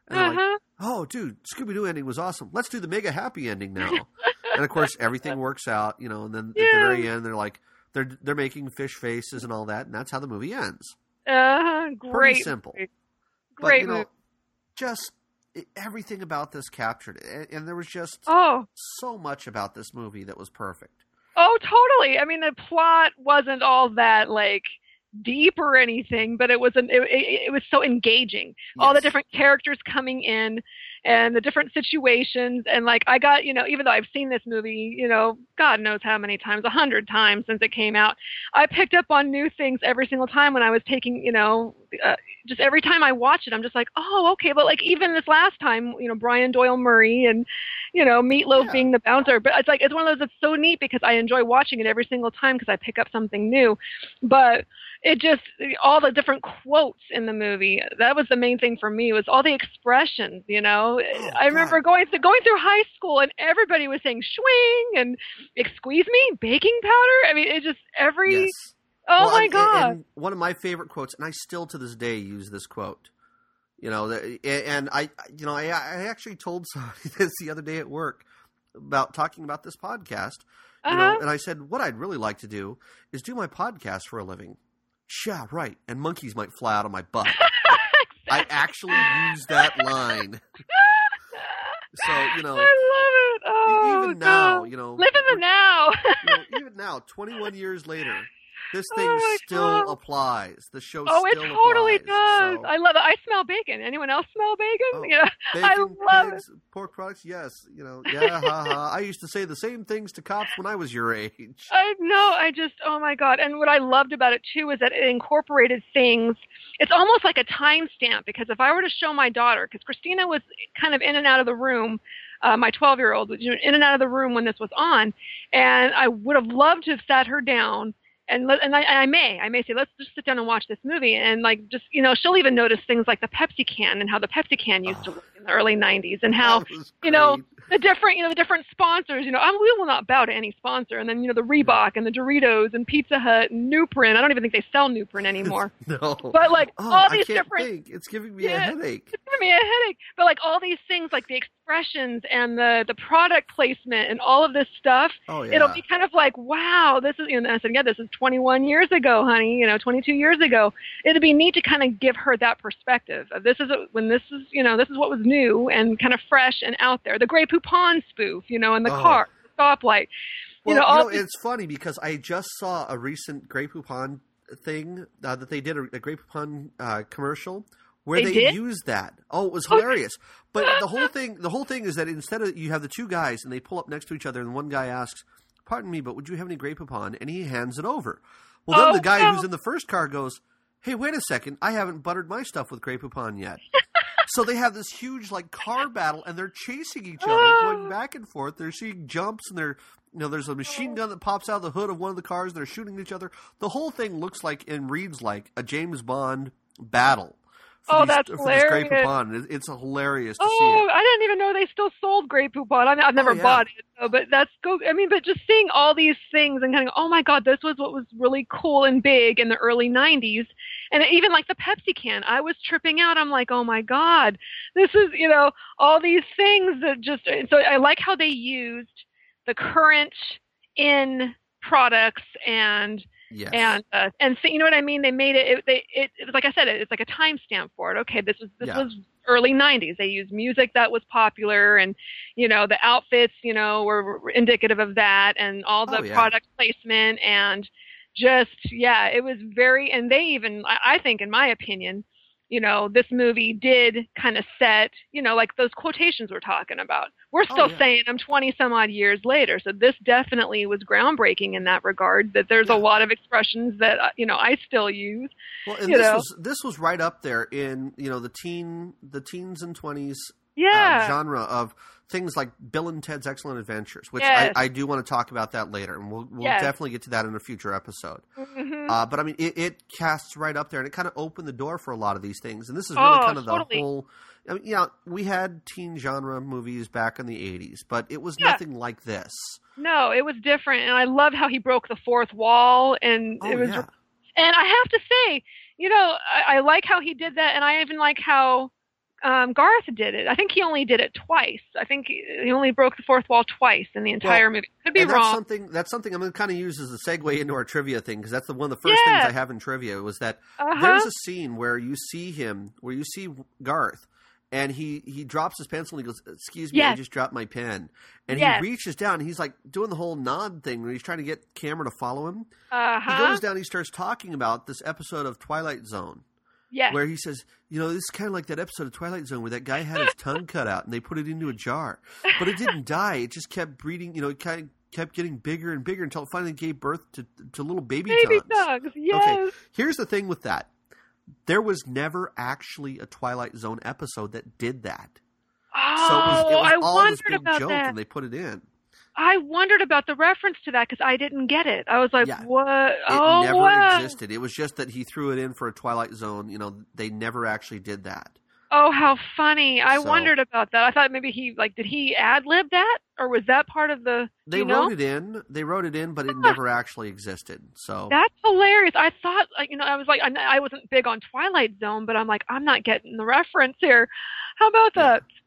And they're like, uh-huh. oh, dude, Scooby Doo ending was awesome. Let's do the mega happy ending now. [laughs] and of course, everything works out, you know. And then at the very end, they're like, they're they're making fish faces and all that, and that's how the movie ends. Uh-huh. Pretty Great. simple. movie. But Great you know, movie. just everything about this captured, it. and, and there was just Oh. so much about this movie that was perfect. Oh, totally. I mean, the plot wasn't all that like deep or anything, but it was an it, it, it was so engaging. All the different characters coming in, and the different situations. And like I got you know even though I've seen this movie you know God knows how many times a hundred times since it came out I picked up on new things every single time when I was taking you know uh, just every time I watch it I'm just like oh okay. But like even this last time you know Brian Doyle Murray and you know Meatloaf Yeah. being the bouncer but it's like it's one of those that's so neat because I enjoy watching it every single time because I pick up something new. But it just all the different quotes in the movie that was the main thing for me was all the expressions you know Oh, i remember God. going through going through high school and everybody was saying swing and excuse me baking powder i mean it just every Yes. oh Well, my and- god And one of my favorite quotes, and I still to this day use this quote. You know, and I, you know, I, I actually told [laughs] somebody this the other day at work about talking about this podcast. You uh-huh. know, and I said, what I'd really like to do is do my podcast for a living. Yeah, right. And monkeys might fly out of my butt. [laughs] I actually use that line. So you know, i love it oh even now, you know, live in the now you know, [laughs] even now, 21 years later, this Oh thing my still God. applies. The show oh it totally applies. does So, i love it i smell bacon anyone else smell bacon Oh, you [laughs] know I love pigs, pork products, yes. You know, yeah, ha, ha. I used to say the same things to cops when I was your age. I know. I just, oh my god! And what I loved about it too is that it incorporated things. It's almost like a timestamp because if I were to show my daughter, because Christina was kind of in and out of the room, uh, my 12 year old was in and out of the room when this was on, and I would have loved to have sat her down. And let, and I, I may I may say let's just sit down and watch this movie and like just you know she'll even notice things like the Pepsi can and how the Pepsi can used to Oh. look in the early 90s and how you know, the different, you know, the different sponsors. You know, I'm, we will not bow to any sponsor. And then, you know, the Reebok and the Doritos and Pizza Hut and Nuprin. I don't even think they sell Nuprin anymore. [laughs] no, But like oh, all I these can't different, think. It's giving me Yeah. a headache. it's giving me a headache. But like all these things, like the expressions and the the product placement and all of this stuff, Oh yeah, it'll be kind of like, wow, this is. You know, and I said, yeah, this is 21 years ago, honey. You know, 22 years ago. It'd be neat to kind of give her that perspective. Of this is a, when this is, you know, this is what was new and kind of fresh and out there. The Grey Poupon spoof, you know, in the Oh. car, the stoplight. Well, you know, all it's funny because I just saw a recent Grey Poupon thing uh, that they did a, a Grey Poupon uh, commercial where They they, used that. Oh, it was Oh. hilarious. But the whole [laughs] thing, the whole thing is that instead of you have the two guys and they pull up next to each other, and one guy asks, "Pardon me, but would you have any Grey Poupon?" and he hands it over. Well, then Oh, the guy no. who's in the first car goes, "Hey, wait a second, I haven't buttered my stuff with Grey Poupon yet." [laughs] so they have this huge like car battle, and they're chasing each other, Oh. going back and forth. They're seeing jumps, and they're you know, there's a machine oh. gun that pops out of the hood of one of the cars. And They're shooting each other. The whole thing looks like and reads like a James Bond battle. Oh, these- that's this Grey hilarious. Poupon. It- It's hilarious to see Oh. I didn't even know they still sold Grey Poupon. I mean, I've oh, never Oh, yeah. bought it, so, but that's go. I mean, but just seeing all these things and kind of, oh my God, this was what was really cool and big in the early '90s, and even like the Pepsi can, I was tripping out. I'm like, oh my God, this is you know all these things that just. So I like how they used the current in products and Yes. and uh, and so, you know what I mean. They made it. It, they, it, it was like I said. It, It's like a timestamp for it. Okay, this was this Yeah. was early '90s. They used music that was popular, and you know the outfits, you know, were, were indicative of that, and all the Oh, yeah. product placement, and just yeah, it was very. And they even, I, I think, in my opinion, you know, this movie did kind of set, you know, like those quotations we're talking about. We're Oh, still yeah. saying I'm 20 some odd years later. So this definitely was groundbreaking in that regard. That there's Yeah. a lot of expressions that uh, you know I still use. well, and this know. was this was right up there in you know the teen the teens and twenties Yeah. uh, genre of things like Bill and Ted's Excellent Adventures, which Yes. I, I do want to talk about that later, and we'll we'll Yes. definitely get to that in a future episode. Mhm. Uh, but I mean, it, it casts right up there, and it kind of opened the door for a lot of these things. And this is really Oh, kind of the whole. I mean, yeah, we had teen genre movies back in the '80s, but it was Yeah. nothing like this. no, it was different, and I loved how he broke the fourth wall, and Oh it was. yeah, And I have to say, you know, I, I like how he did that, and I even like how um, Garth did it. I think he only did it twice. I think he, only broke the fourth wall twice in the entire movie. Could be that's wrong. something. That's something I'm going to kind of use as a segue into our trivia thing because that's the one of the first Yeah. things I have in trivia was that Uh-huh. there's a scene where you see him, where you see Garth, and he he drops his pencil and he goes, "Excuse me, I just dropped my pen," and Yes. he reaches down. And he's like doing the whole nod thing where he's trying to get camera to follow him. uh-huh. He goes down. He starts talking about this episode of Twilight Zone. Yes. where he says, you know, this is kind of like that episode of Twilight Zone where that guy had his [laughs] tongue cut out and they put it into a jar, but it didn't die. It just kept breeding. You know, it kind of kept getting bigger and bigger until it finally gave birth to to little baby, Baby tongues. dogs. Yes. Here's the thing with that: there was never actually a Twilight Zone episode that did that. Oh, So it was, it oh, was I all this big about joke, that. and they put it in. I wondered about the reference to that because I didn't get it. I was like, Yeah. "What? It oh, never wow. existed. It was just that he threw it in for a Twilight Zone. You know, they never actually did that. Oh, how funny! I So- wondered about that. I thought maybe he like did he ad lib that, or was that part of the? They you know? wrote it in. They wrote it in, but it never actually existed. So That's hilarious. I thought, like, you know, I was like, I, I wasn't big on Twilight Zone, but I'm like, I'm not getting the reference here. How about that? Yeah,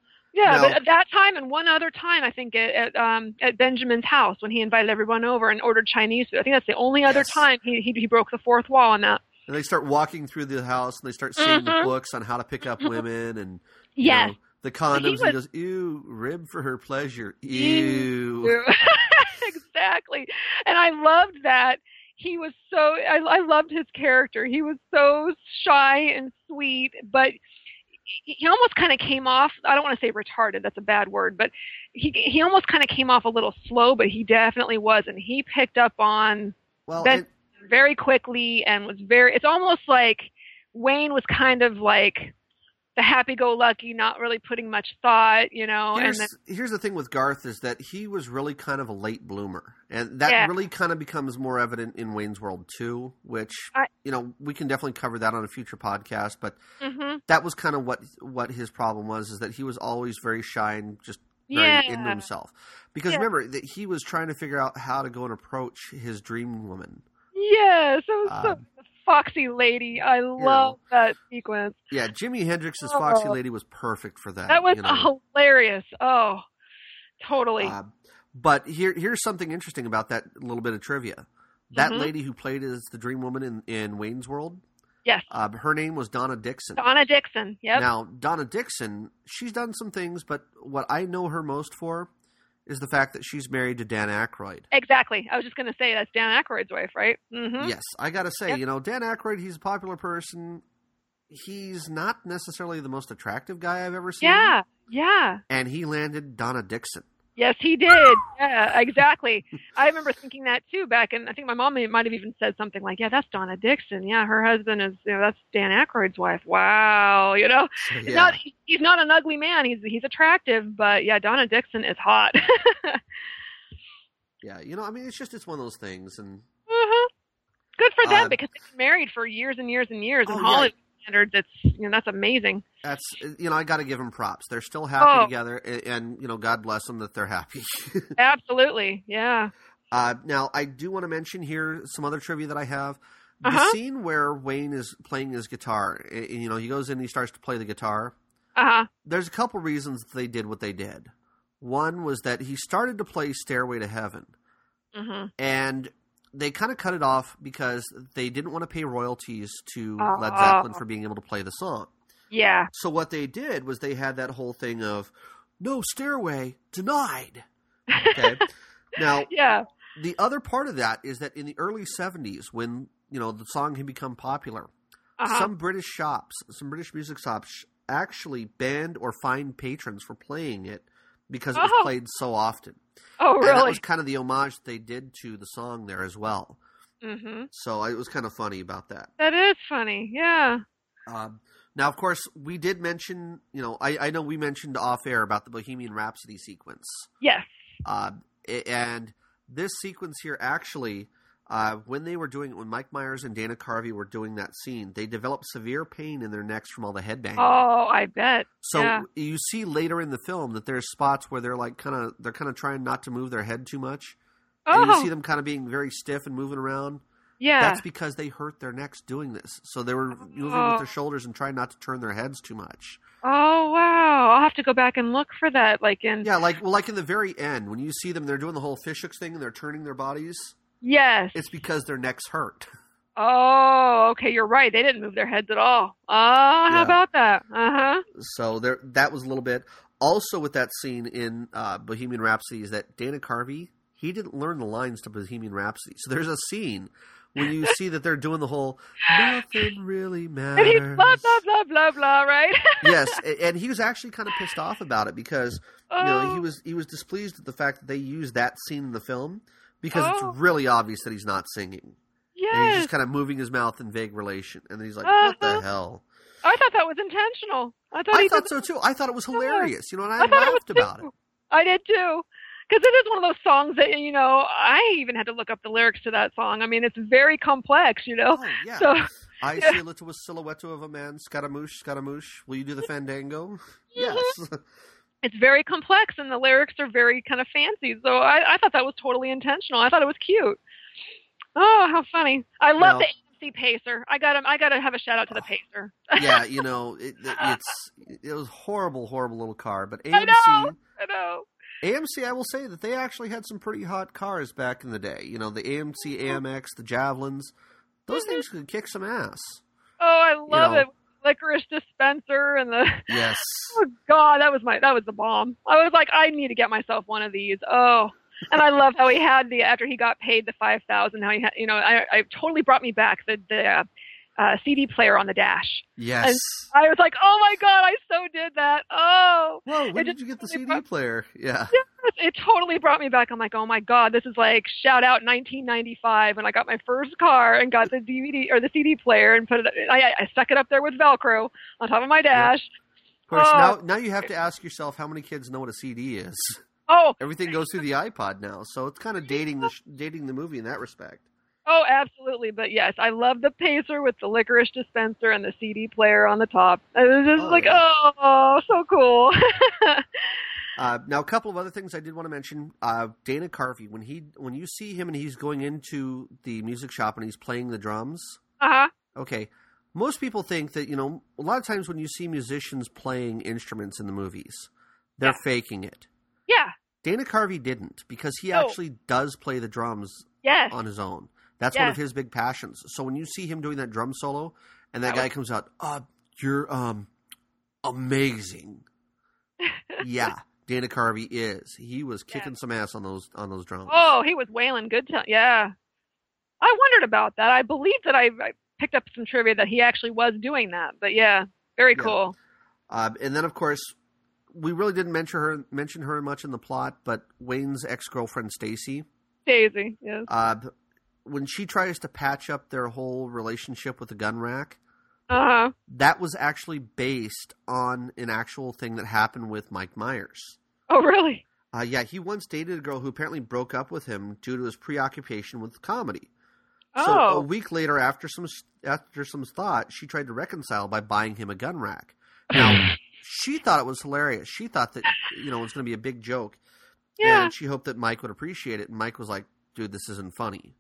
Now- but at that time and one other time, I think at, at um at Benjamin's house when he invited everyone over and ordered Chinese food. I think that's the only other Yes. time he, he he broke the fourth wall on that. and they start walking through the house and they start seeing the Mhm. books on how to pick up women and Yes. know, the condoms. was- and he goes, "Ew, rib for her pleasure." Ew. [laughs] exactly. And I loved that. He was so I, I loved his character. He was so shy and sweet, but he, almost kind of came off. I don't want to say retarded. That's a bad word, but he he almost kind of came off a little slow. But he definitely was, and he picked up on Well, Ben- and- very quickly and was very. It's almost like Wayne was kind of like the happy-go-lucky, not really putting much thought, you know. And here's, then, here's the thing with Garth is that he was really kind of a late bloomer, and that Yeah. really kind of becomes more evident in Wayne's World 2, which I- you know we can definitely cover that on a future podcast. But Mhm. that was kind of what what his problem was is that he was always very shy and just very yeah, into himself. Because Yeah. remember that he was trying to figure out how to go and approach his dream woman. Yes, it was so Um, foxy lady. I love that sequence. yeah, Jimi Hendrix's Oh. Foxy Lady was perfect for that. That was you know. hilarious. Oh, totally. Uh, but here, here's something interesting about that little bit of trivia. That Mhm. lady who played as the Dream Woman in, in Wayne's World, yes, uh, her name was Donna Dixon. Donna Dixon. Yep. Now, Donna Dixon, she's done some things, but what I know her most for is the fact that she's married to Dan Aykroyd. Exactly. I was just going to say that's Dan Aykroyd's wife, right? Mm-hmm. Yes, I gotta say, Yep. you know, Dan Aykroyd, he's a popular person. He's not necessarily the most attractive guy I've ever seen. Yeah. Yeah. And he landed Donna Dixon. Yes, he did. Yeah, exactly. I remember thinking that too back, and I think my mom might have even said something like, "Yeah, that's Donna Dixon. Yeah, her husband is, you know, that's Dan Aykroyd's wife. Wow, you know, [laughs] So, He's not he's not an ugly man. He's he's attractive, but yeah, Donna Dixon is hot. [laughs] yeah, you know, I mean, it's just, it's one of those things. And hmm Good for them Uh, because they've been married for years and years and years. Oh, In yeah. Standards, it's you know that's amazing. that's, you know, I gotta give them props. They're still happy Oh. together. And, you know, God bless them that they're happy. [laughs] Absolutely, yeah. Uh, now, I do want to mention here some other trivia that I have. The Uh-huh. scene where Wayne is playing his guitar, you know, he goes in and he starts to play the guitar. Uh huh. There's a couple reasons they did what they did. One was that he started to play Stairway to Heaven, hmm and they kind of cut it off because they didn't want to pay royalties to Led Oh. Zeppelin for being able to play the song. Yeah. So what they did was they had that whole thing of no stairway denied. Okay. [laughs] now, yeah. the other part of that is that in the early 70s when you know the song had become popular Uh-huh. some british shops some british music shops actually banned or fined patrons for playing it because it was Oh. played so often oh, and that was kind of the homage they did to the song there as well hmm so it was kind of funny about that That is funny. Yeah. um, now of course we did mention you know I, I know we mentioned off air about the bohemian rhapsody sequence Yes. Uh, and this sequence here actually, uh, when they were doing it, when Mike Myers and Dana Carvey were doing that scene, they developed severe pain in their necks from all the headbanging. Oh, I bet. so yeah. you see later in the film that there's spots where they're like kind of they're kind of trying not to move their head too much, and you Oh, see them kind of being very stiff and moving around. yeah. That's because they hurt their necks doing this. So they were moving Oh. with their shoulders and trying not to turn their heads too much. Oh wow! I'll have to go back and look for that. Like in Yeah, like well, like in the very end when you see them, they're doing the whole fishhooks thing and they're turning their bodies. Yes. It's because their necks hurt. [laughs] Oh, okay. You're right. They didn't move their heads at all. Oh, how Yeah. about that? Uh huh. So there, that was a little bit. Also, with that scene in uh, Bohemian Rhapsody, is that Dana Carvey he didn't learn the lines to Bohemian Rhapsody. So there's a scene when you see that they're doing the whole nothing really matters. And he's blah blah blah blah blah, right? [laughs] yes, and he was actually kind of pissed off about it because you know he Oh. was he was displeased at the fact that they used that scene in the film because Oh. it's really obvious that he's not singing and he's just kind of moving his mouth in vague relation, and then he's like, "What the Uh-huh. hell?" I thought that was intentional. I thought I thought so too. I thought it was hilarious, you know, and I, I it laughed was about it. I did too. Because it is one of those songs that, you know, I even had to look up the lyrics to that song. I mean, it's very complex, you know. Oh yeah. So, I yeah. [laughs] see a little silhouette of a man, Scaramouche, Scaramouche. Will you do the fandango? [laughs] Mm-hmm. Yes. [laughs] it's very complex and the lyrics are very kind of fancy. So I, I thought that was totally intentional. I thought it was cute. Oh, how funny. I love Well- the AMC Pacer. I got to I got to have a shout out to the Pacer. [sighs] yeah, [laughs] you know, it, it's it was horrible, horrible little car, but AMC. I know. I know. AMC, I will say that they actually had some pretty hot cars back in the day. You know, the AMC AMX, the Javelins, those Mhm. things could kick some ass. Oh, I love know. it. Licorice dispenser and the [laughs] Yes. Oh God, that was my that was the bomb. I was like, I need to get myself one of these. Oh, and I love how he had the after he got paid the five thousand. How he had, you know, I, I totally brought me back the the uh, uh, CD player on the dash. Yes. I was like, oh my God, I so did that. Oh, Whoa, when it did you get the totally CD brought- player? Yeah. it totally brought me back. I'm like, oh my God, this is like shout out 1995, when I got my first car and got the DVD or the CD player and put it. I, I stuck it up there with Velcro on top of my dash. Of course, Oh. now now you have to ask yourself how many kids know what a CD is. Oh, Everything goes through the iPod now, so it's kind of dating the dating the movie in that respect. Oh, absolutely. But yes, I love the pacer with the licorice dispenser and the CD player on the top. It was just Oh, like, yeah. oh, so cool. [laughs] Uh, now, a couple of other things I did want to mention. Uh, Dana Carvey, when he when you see him and he's going into the music shop and he's playing the drums, uh huh. okay. Most people think that you know a lot of times when you see musicians playing instruments in the movies, they're Yeah. faking it. Yeah. Dana Carvey didn't because he No. actually does play the drums Yes. on his own. That's one of his big passions. So when you see him doing that drum solo, and that That guy comes out, uh, you're um amazing. [laughs] yeah, Dana Carvey is. He was kicking some ass on those on those drums. oh, he was wailing good time. Yeah. I wondered about that. I believe that I, I picked up some trivia that he actually was doing that. But yeah, very Yeah. cool. Uh, and then of course, we really didn't mention her mention her much in the plot, but Wayne's ex girlfriend Stacy. Daisy. Yes. Uh, when she tries to patch up their whole relationship with the gun rack, Uh huh. that was actually based on an actual thing that happened with Mike Myers. Oh, really? Uh, yeah, he once dated a girl who apparently broke up with him due to his preoccupation with comedy. So a Oh. week later, after some after some thought, she tried to reconcile by buying him a gun rack. [sighs] Now she thought it was hilarious. She thought that you know it was going to be a big joke, yeah. and she hoped that Mike would appreciate it. And Mike was like, "Dude, this isn't funny."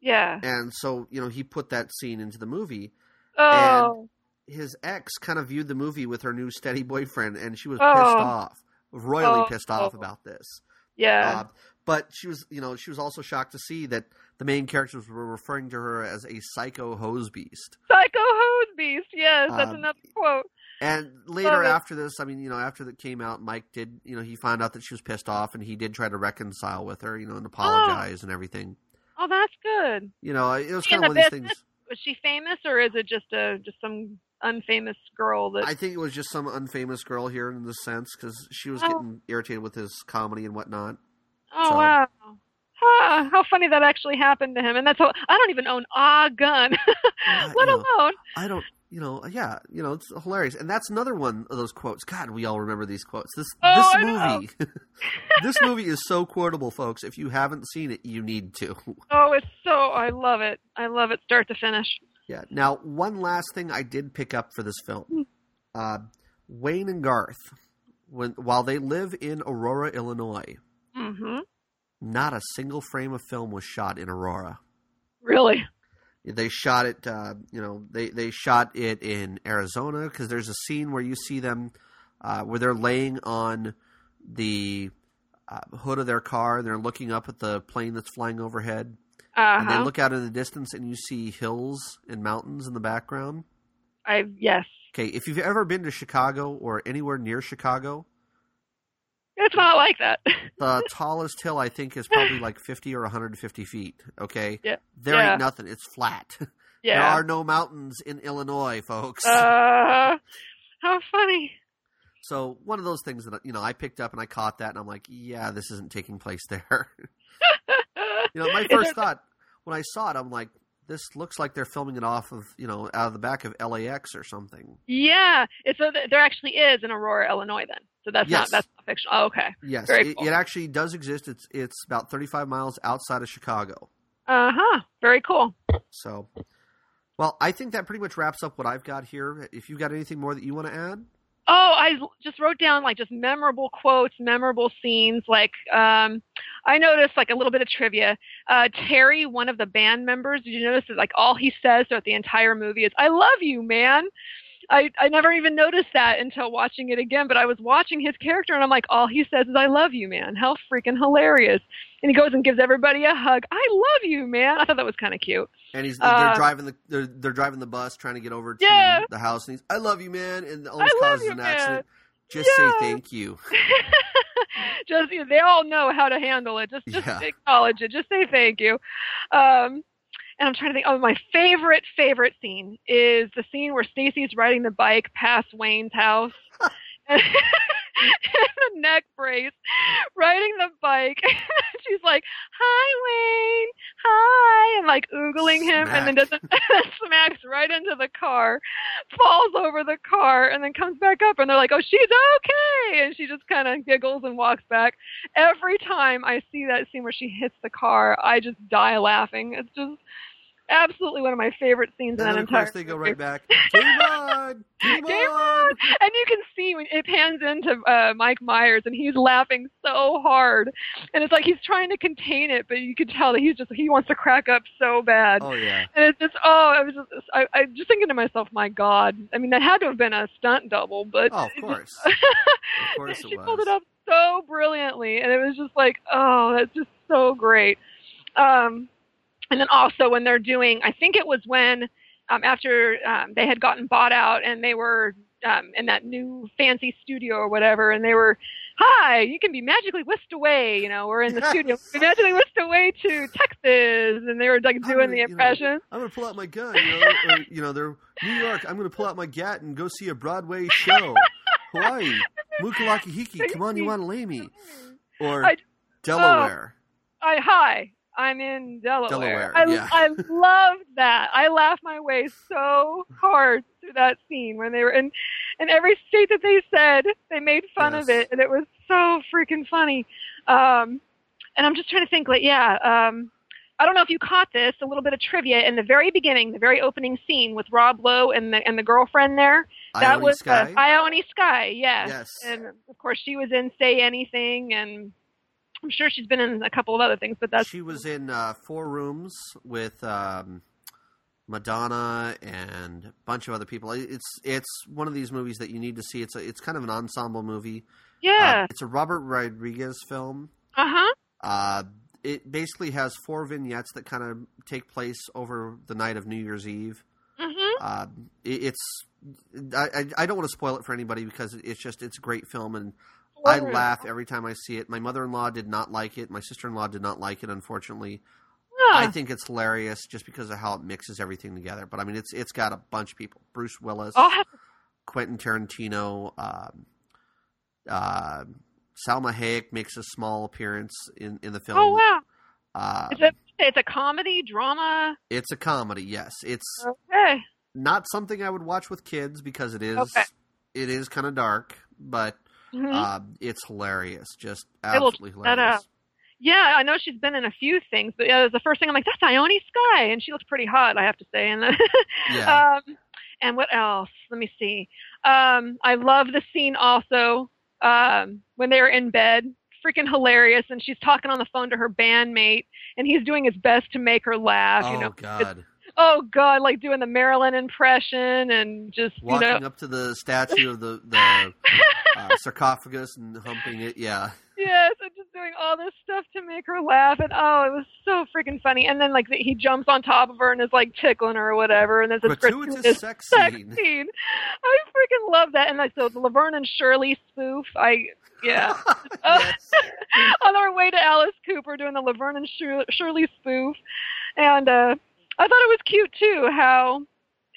Yeah. And so you know he put that scene into the movie. Oh. His ex kind of viewed the movie with her new steady boyfriend, and she was Oh. pissed off, royally Oh. pissed off about this. yeah. Uh, but she was, you know, she was also shocked to see that the main characters were referring to her as a psycho hose beast. Psycho Hose Beast. Yes, that's Um, another quote. And later it. after this, I mean, you know, after that came out, Mike did, you know, he found out that she was pissed off, and he did try to reconcile with her, you know, and apologize and everything. Oh, that's good. You know, it was kind of one of these things. Was she famous, or is it just a just some unfamous girl that? I think it was just some unfamous girl here in the sense because she was Oh. getting irritated with his comedy and whatnot. oh so- wow. Huh, how funny that actually happened to him, and that's how I don't even own a gun, [laughs] let know, alone. I don't, you know, yeah, you know, it's hilarious, and that's another one of those quotes. God, we all remember these quotes. This Oh, this movie, [laughs] [laughs] this movie is so quotable, folks. If you haven't seen it, you need to. [laughs] Oh, it's so I love it. I love it, start to finish. Yeah. Now, one last thing I did pick up for this film, uh, Wayne and Garth, when while they live in Aurora, Illinois, hmm not a single frame of film was shot in Aurora. Really? They shot it, uh, you know, they, they shot it in Arizona because there's a scene where you see them uh, where they're laying on the uh, hood of their car and they're looking up at the plane that's flying overhead. Uh And they look out in the distance and you see hills and mountains in the background. I yes. Okay, if you've ever been to Chicago or anywhere near Chicago, It's not like that. [laughs] The tallest hill I think is probably like 50 or 150 feet. Okay, Yeah. there Yeah. ain't nothing. It's flat. [laughs] Yeah. There are no mountains in Illinois, folks. Uh, how funny. so one of those things that you know I picked up and I caught that and I'm like, yeah, this isn't taking place there. [laughs] you know, my first thought when I saw it, I'm like, this looks like they're filming it off of you know out of the back of LAX or something. Yeah, so there actually is in Aurora, Illinois. Then, so that's Yes. not that's not fiction. Oh, okay. Yes, it, cool. it actually does exist. It's it's about 35 miles outside of Chicago. Uh huh. Very cool. So, well, I think that pretty much wraps up what I've got here. If you've got anything more that you want to add, Oh, I just wrote down like just memorable quotes, memorable scenes. Like, um, I noticed like a little bit of trivia. Uh, Terry, one of the band members, did you notice that like all he says throughout the entire movie is "I love you, man." I I never even noticed that until watching it again. But I was watching his character and I'm like, all he says is "I love you, man." How freaking hilarious! And he goes and gives everybody a hug. I love you, man. I thought that was kind of cute. and he's they're Uh, driving the they're, they're driving the bus trying to get over to Yeah. the house, and he's I love you, man, and almost causes you, an man. accident. Just Yeah. say thank you. [laughs] [laughs] just you know, they all know how to handle it. Just just Yeah. acknowledge it. Just say thank you. Um, and I'm trying to think. Oh, my favorite favorite scene is the scene where Stacy's riding the bike past Wayne's house. and [laughs] [laughs] the neck brace, riding the bike. [laughs] She's like, "Hi, Wayne. Hi," and like oogling him, and then Smack. doesn't smacks right into the car, falls over the car, and then comes back up, and they're like, "Oh, she's okay," and she just kind of giggles and walks back. Every time I see that scene where she hits the car, I just die laughing. It's just absolutely one of my favorite scenes And in that then of entire. course they go right back. Game on, game Game on. and you can see when it pans into uh, Mike Myers, and he's laughing so hard, and it's like he's trying to contain it, but you can tell that he's just he wants to crack up so bad. Oh yeah, And it's just oh, I was just I, I just thinking to myself, my God, I mean that had to have been a stunt double, but oh of [laughs] course, just- of course it she was. pulled it up so brilliantly, and it was just like oh, that's just so great. Um, and then also when they're doing, I think it was when um, after um, they had gotten bought out and they were um, in that new fancy studio or whatever, and they were, hi, you can be magically whisked away. You know, we're in the Yes. studio, be magically whisked away to Texas, and they were like doing gonna, the you know, impression. I'm gonna pull out my gun, you know, or, you know, they're New York. I'm gonna pull out my gat and go see a Broadway show. [laughs] Hawaii, Mukalaki Hiki, come on, you want to lay me? Or I- Delaware. I hi. I'm in Delaware. Delaware, I, yeah. I loved that. I laughed my way so hard through that scene when they were in, in every state that they said they made fun of it, and it was so freaking funny. Um, and I'm just trying to think, like, yeah. Um, I don't know if you caught this. A little bit of trivia in the very beginning, the very opening scene with Rob Lowe and the and the girlfriend there. That Ione was Sky. Uh, Ione Skye. Yes. Yes. And of course, she was in Say Anything, and I'm sure she's been in a couple of other things. But that's she was in uh, Four Rooms with um, Madonna and a bunch of other people. It's it's one of these movies that you need to see. It's a, it's kind of an ensemble movie. yeah. Uh, it's a Robert Rodriguez film. Uh huh. Uh, it basically has four vignettes that kind of take place over the night of New Year's Eve. Mhm. Uh, it, it's I, I I don't want to spoil it for anybody because it's just it's a great film and I laugh every time I see it. My mother-in-law did not like it. My sister-in-law did not like it. Unfortunately, Huh. I think it's hilarious just because of how it mixes everything together. But I mean, it's it's got a bunch of people: Bruce Willis, have Quentin Tarantino, um, uh, Salma Hayek makes a small appearance in in the film. oh wow. Uh, Is it? It's a comedy drama. it's a comedy. Yes, it's Okay. not something I would watch with kids because it is Okay. it is kind of dark, but Mhm. uh, it's hilarious. Just absolutely hilarious. yeah, I know she's been in a few things, but yeah, it was the first thing I'm like, that's Ione Skye, and she looks pretty hot, I have to say. And then, [laughs] Yeah. um, and what else? Let me see. Um, I love the scene also um, when they're in bed. Freaking hilarious, and she's talking on the phone to her bandmate, and he's doing his best to make her laugh. oh you know, God! Oh god, like doing the Marilyn impression, and just you Walking know, up to the statue of the the [laughs] uh, sarcophagus and humping it. Yeah. yes, and just doing all this stuff to make her laugh, and oh, it was so freaking funny. And then like he jumps on top of her and is like tickling her or whatever, and there's this gratuitous, gratuitous sex sex scene. scene. I freaking love that. And like so the Laverne and Shirley spoof, I yeah. [laughs] yes. [laughs] on our way to Alice Cooper doing the Laverne and Shirley spoof, and uh, I thought it was cute too how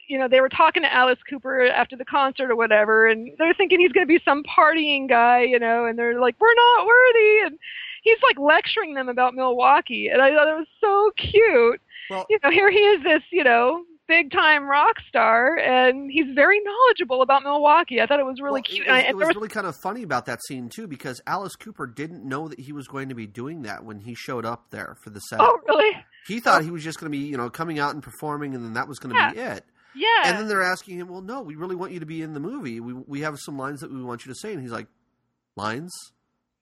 you know they were talking to Alice Cooper after the concert or whatever, and they're thinking he's going to be some partying guy, you know, and they're like, "We're not worthy," and he's like lecturing them about Milwaukee, and I thought it was so cute. Well, You know, here he is, this you know big time rock star, and he's very knowledgeable about Milwaukee. I thought it was really well, cute. It was, I, it was was really kind of funny about that scene too, because Alice Cooper didn't know that he was going to be doing that when he showed up there for the set. oh really? He thought he was just going to be, you know, coming out and performing, and then that was going to Yeah. be it. Yeah. And then they're asking him, "Well, no, we really want you to be in the movie. We we have some lines that we want you to say." And he's like, "Lines?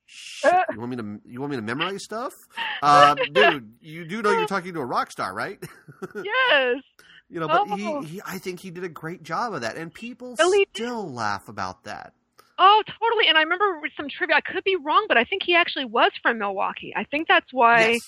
Shit, Uh. you want me to you want me to memorize stuff? Uh, [laughs] dude, you do know you're talking to a rock star, right? [laughs] yes. you know, but Oh. he, he I think he did a great job of that, and people Really still laugh about that. Oh, totally. And I remember some trivia. I could be wrong, but I think he actually was from Milwaukee. I think that's why yes.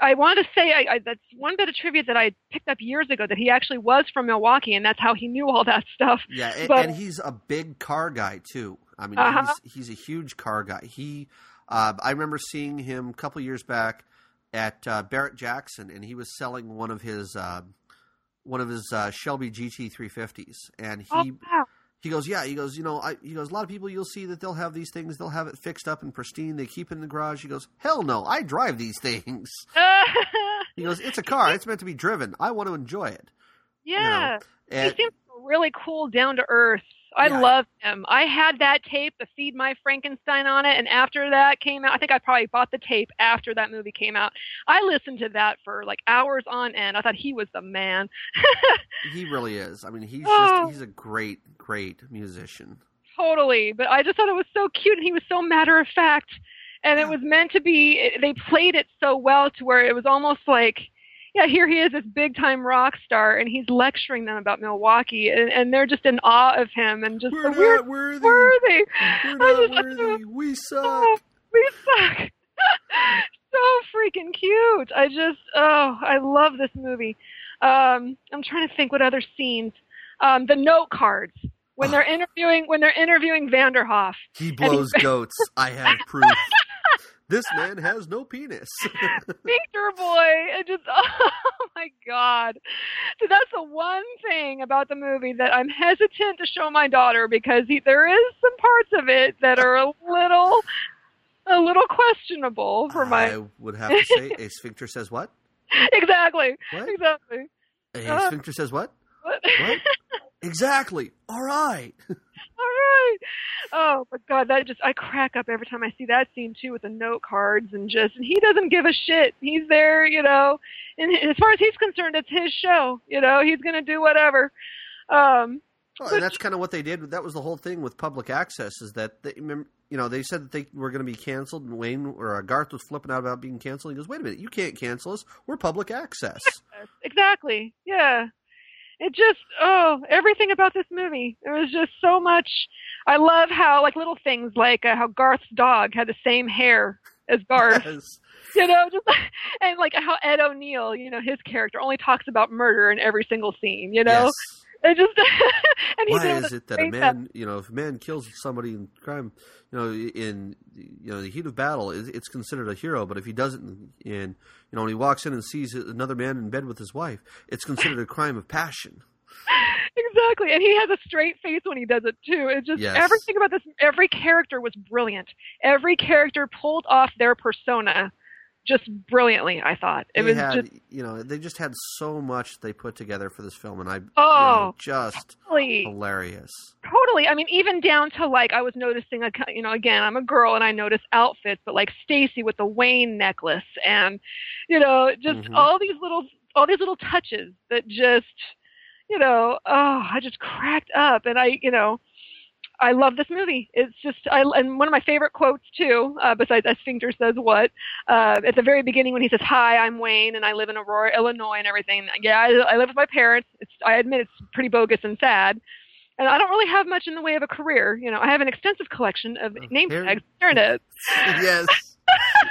I wanted to say I, I, that's one bit of trivia that I picked up years ago that he actually was from Milwaukee, and that's how he knew all that stuff. Yeah, and, But- and he's a big car guy too. I mean, Uh-huh. he's he's a huge car guy. He, uh, I remember seeing him a couple years back at uh, Barrett Jackson, and he was selling one of his uh, one of his uh, Shelby GT 350s, and he oh, wow. He goes, yeah, he goes, you know, I, he goes, a lot of people you'll see that they'll have these things, they'll have it fixed up and pristine, they keep it in the garage. He goes, hell no, I drive these things. [laughs] He goes, it's a car, it's meant to be driven. I want to enjoy it. yeah. And he seems really cool, down to earth. I Yeah. love him. I had that tape, the Feed My Frankenstein on it, and after that came out, I think I probably bought the tape after that movie came out. I listened to that for like hours on end. I thought he was the man. [laughs] he really is. I mean, he's Oh. just he's a great, great musician. totally. But I just thought it was so cute, and he was so matter of fact, and it was meant to be. They played it so well to where it was almost like. Yeah, here he is, this big time rock star, and he's lecturing them about Milwaukee, and, and they're just in awe of him, and just We're the not worthy. worthy. We're not just- worthy. We suck. Oh, we suck. so freaking cute. I just, oh, I love this movie. Um, I'm trying to think what other scenes. Um, the note cards when they're interviewing when they're interviewing Vanderhoff. He blows [laughs] goats. I have proof. This man has no penis. [laughs] Victor boy, it just [laughs] oh my god. So that's the one thing about the movie that I'm hesitant to show my daughter because he, there is some parts of it that are a little a little questionable for my I would have to say a sphincter says what? [laughs] exactly What? exactly. A Uh. sphincter says what? What? What? Exactly. All right. [laughs] All right. Oh, my God, that just I crack up every time I see that scene too with the note cards and just and he doesn't give a shit. He's there, you know. And as far as he's concerned, it's his show. You know, he's gonna do whatever. Um, Well, and that's kind of what they did. That was the whole thing with public access is that they, you know they said that they were going to be canceled, and Wayne or uh, Garth was flipping out about being canceled. He goes, "Wait a minute, you can't cancel us. We're public access." exactly. Yeah. It just oh everything about this movie. There was just so much. I love how like little things like uh, how Garth's dog had the same hair as Garth. Yes. you know, just [laughs] and like how Ed O'Neill, you know, his character only talks about murder in every single scene. You know, Yes. It just [laughs] and he's Why is it that a man, you know, if a man kills somebody in crime, you know, in you know the heat of battle, it's it's considered a hero. But if he does it in, in you know, when he walks in and sees another man in bed with his wife, it's considered a crime of passion. [laughs] exactly, and he has a straight face when he does it too. It just Yes. everything about this, every character was brilliant. Every character pulled off their persona just brilliantly. I thought it they was had, just you know, they just had so much they put together for this film, and I, you know, Oh. just really hilarious. Totally. I mean, even down to like I was noticing, a, you know, again, I'm a girl and I notice outfits, but like Stacy with the Wayne necklace, and you know, just Mhm. all these little, all these little touches that just, you know, oh, I just cracked up, and I, you know. I love this movie. It's just, I, and one of my favorite quotes too, uh, besides "A sphincter says what," uh, at the very beginning when he says, "Hi, I'm Wayne, and I live in Aurora, Illinois, and everything." Yeah, I, I live with my parents. It's, I admit it's pretty bogus and sad, and I don't really have much in the way of a career. You know, I have an extensive collection of name tags. There it is. [laughs] yes. [laughs]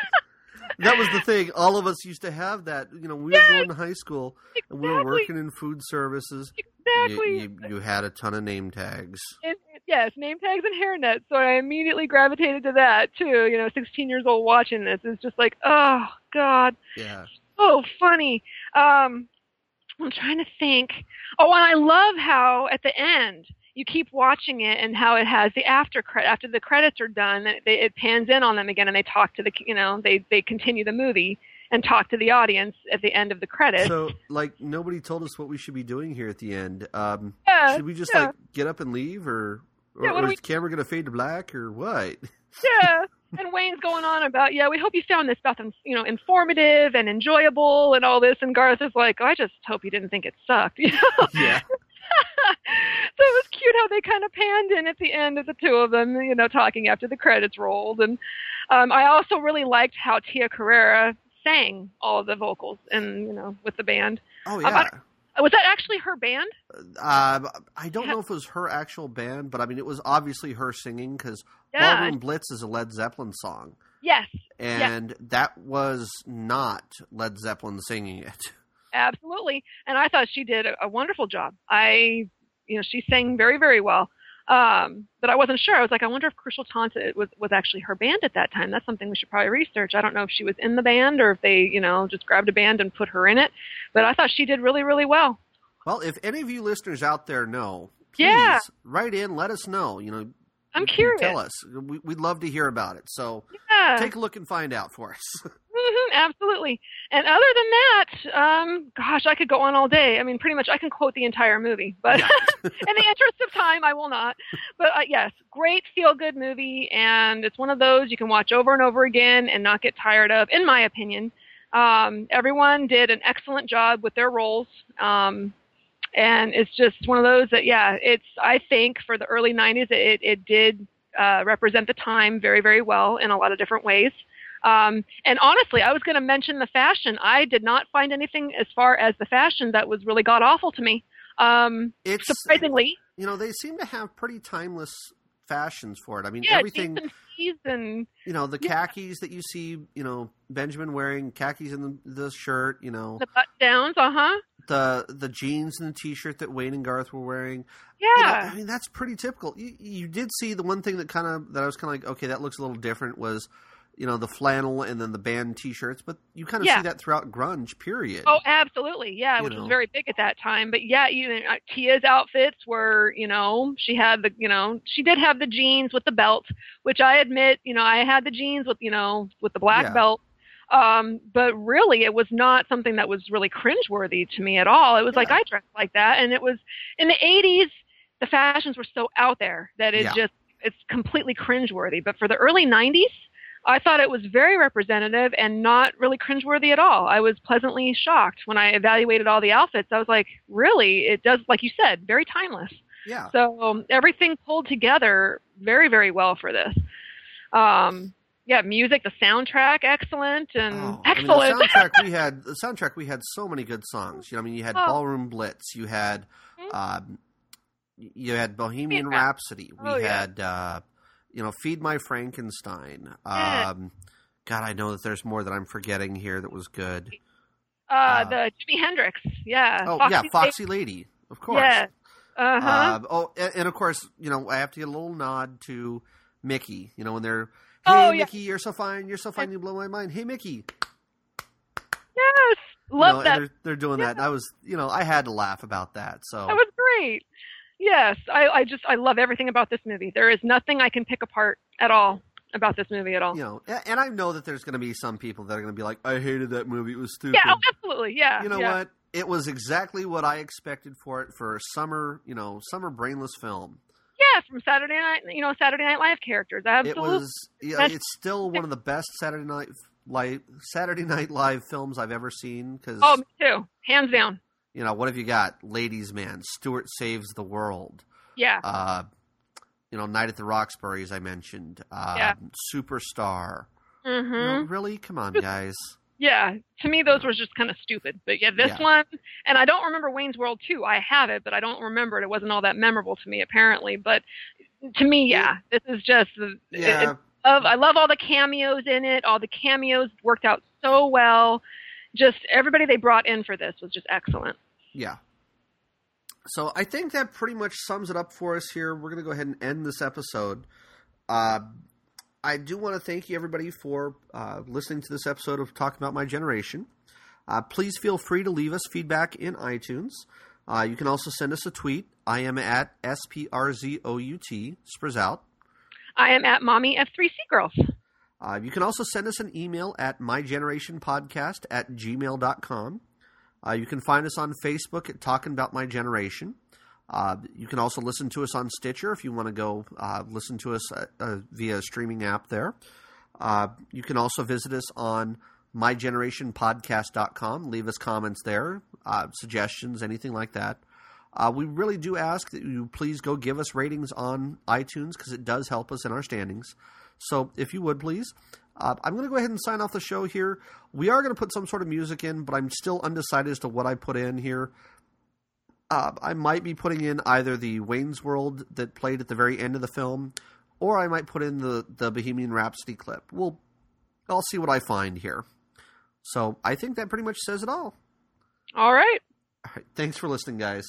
that was the thing. All of us used to have that. You know, we were going to high school and we were working in food services. You- Exactly. You, you, had a ton of name tags. It- yes, name tags and hairnets. So I immediately gravitated to that too. You know, 16 years old watching this is just like, oh God, Yeah. so funny. Um, I'm trying to think. Oh, and I love how at the end you keep watching it and how it has the after credit after the credits are done. It, they, it pans in on them again and they talk to the you know they they continue the movie and talk to the audience at the end of the credits. So, like, nobody told us what we should be doing here at the end. Um, yeah, should we just yeah. like get up and leave, or or, Yeah, or is the camera gonna fade to black, or what? [laughs] yeah. And Wayne's going on about, yeah, we hope you found this stuff, you know, informative and enjoyable and all this. And Garth is like, oh, I just hope you didn't think it sucked. [laughs] You know? yeah. So it was cute how they kind of panned in at the end of the two of them, you know, talking after the credits rolled. And um, I also really liked how Tia Carrere sang all of the vocals and you know with the band. Oh about- yeah. Was that actually her band? Uh, I don't know if it was her actual band, but I mean, it was obviously her singing because Yeah. Ballroom Blitz is a Led Zeppelin song, Yes, and that was not Led Zeppelin singing it. Absolutely. And I thought she did a, a wonderful job. I, you know, she sang very, very well. Um, but I wasn't sure. I was like, I wonder if Crucial Taunt was was actually her band at that time. That's something we should probably research. I don't know if she was in the band or if they, you know, just grabbed a band and put her in it. But I thought she did really, really well. Well, if any of you listeners out there know, please Yeah. write in, let us know. You know, I'm curious. Tell us. We, we'd love to hear about it. So Yeah. take a look and find out for us. [laughs] Mhm, absolutely. And other than that, um, gosh, I could go on all day. I mean, pretty much I can quote the entire movie, but Yeah. [laughs] in the interest of time, I will not. But uh, yes, great feel good movie, and it's one of those you can watch over and over again and not get tired of, in my opinion. Um, everyone did an excellent job with their roles. Um, and it's just one of those that, yeah, it's, I think for the early 90s, it, it did uh, represent the time very, very well in a lot of different ways. Um, and honestly, I was going to mention the fashion. I did not find anything as far as the fashion that was really god awful to me. Um, It's surprisingly, you know they seem to have pretty timeless fashions for it. I mean, yeah, everything. and You know, the Yeah. khakis that you see. You know, Benjamin wearing khakis in the, the shirt. You know, the button downs. Uh huh. The the jeans and the t-shirt that Wayne and Garth were wearing. You know, Yeah. I mean that's pretty typical. You, you did see the one thing that kind of that I was kind of like, okay, that looks a little different was, you know, the flannel and then the band t-shirts, but you kind of Yeah. see that throughout grunge. Period. Oh, absolutely. Yeah, You which know. was very big at that time. But yeah, even uh, Tia's outfits were, you know, she had the, you know, she did have the jeans with the belt, which I admit, you know, I had the jeans with, you know, with the black Yeah. belt. Um, but really, it was not something that was really cringeworthy to me at all. It was like I dressed like that, and it was in the '80s. The fashions were so out there that it Yeah. just it's completely cringeworthy. But for the early '90s, I thought it was very representative and not really cringeworthy at all. I was pleasantly shocked when I evaluated all the outfits. I was like, really? It does, like you said, very timeless. yeah. So um, everything pulled together very, very well for this. Um, yeah, music, the soundtrack, excellent and Oh, excellent. I mean, the soundtrack we had, [laughs] the soundtrack we had so many good songs. You know, I mean, you had Oh. Ballroom Blitz, you had, Mhm. um, you had Bohemian Yeah. Rhapsody, we Oh, yeah. had, uh, you know, Feed My Frankenstein. Yeah. Um, God, I know that there's more that I'm forgetting here that was good. uh, uh, the Jimi Hendrix, yeah. Oh Foxy yeah, Lady- Foxy Lady, of course. Yeah. Uh huh. Uh, oh, and, and of course, you know, I have to get a little nod to Mickey. You know, when they're, hey, Oh, yeah. Mickey, you're so fine, you're so fine, you blow my mind. Hey, Mickey, yes. You Love know, that. They're, they're doing that. I was, you know, I had to laugh about that. So That was great. Yes, I, I just I love everything about this movie. There is nothing I can pick apart at all about this movie at all. you know, and I know that there's going to be some people that are going to be like, I hated that movie. It was stupid. Yeah, oh, absolutely. Yeah. you know yeah. what? It was exactly what I expected for it for a summer, you know, summer brainless film. Yeah, from Saturday Night, you know, Saturday Night Live characters. Absolutely. It was, yeah, it's still one of the best Saturday night live Saturday Night Live films I've ever seen. Because oh, me too. Hands down. you know, what have you got? Ladies Man, Stuart Saves the World. Yeah. Uh, you know, Night at the Roxbury, as I mentioned. Uh, Yeah. Superstar. hmm You know, really? Come on, guys. Yeah. To me, those were just kind of stupid. But yeah, this Yeah. one, and I don't remember Wayne's World 2. I have it, but I don't remember it. It wasn't all that memorable to me, apparently. But to me, yeah, this is just the. Yeah, it- I love all the cameos in it. All the cameos worked out so well. Just everybody they brought in for this was just excellent. Yeah. So I think that pretty much sums it up for us here. We're going to go ahead and end this episode. Uh, I do want to thank you, everybody, for uh, listening to this episode of Talking About My Generation. Uh, please feel free to leave us feedback in iTunes. Uh, you can also send us a tweet. I am at S-P-R-Z-O-U-T, Sprout. I am at Mommy F3C Girls. Uh, you can also send us an email at mygenerationpodcast at gmail.com. Uh, you can find us on Facebook at Talking About My Generation. Uh, you can also listen to us on Stitcher if you want to go uh, listen to us uh, uh, via streaming app there. Uh, you can also visit us on mygenerationpodcast.com. Leave us comments there, suggestions, anything like that. we really do ask that you please go give us ratings on iTunes because it does help us in our standings. So if you would please. Uh, I'm going to go ahead and sign off the show here. We are going to put some sort of music in, but I'm still undecided as to what I put in here. Uh, I might be putting in either the Wayne's World that played at the very end of the film, or I might put in the the Bohemian Rhapsody clip. We'll, I'll see what I find here. So I think that pretty much says it all. All right. All right. Thanks for listening, guys.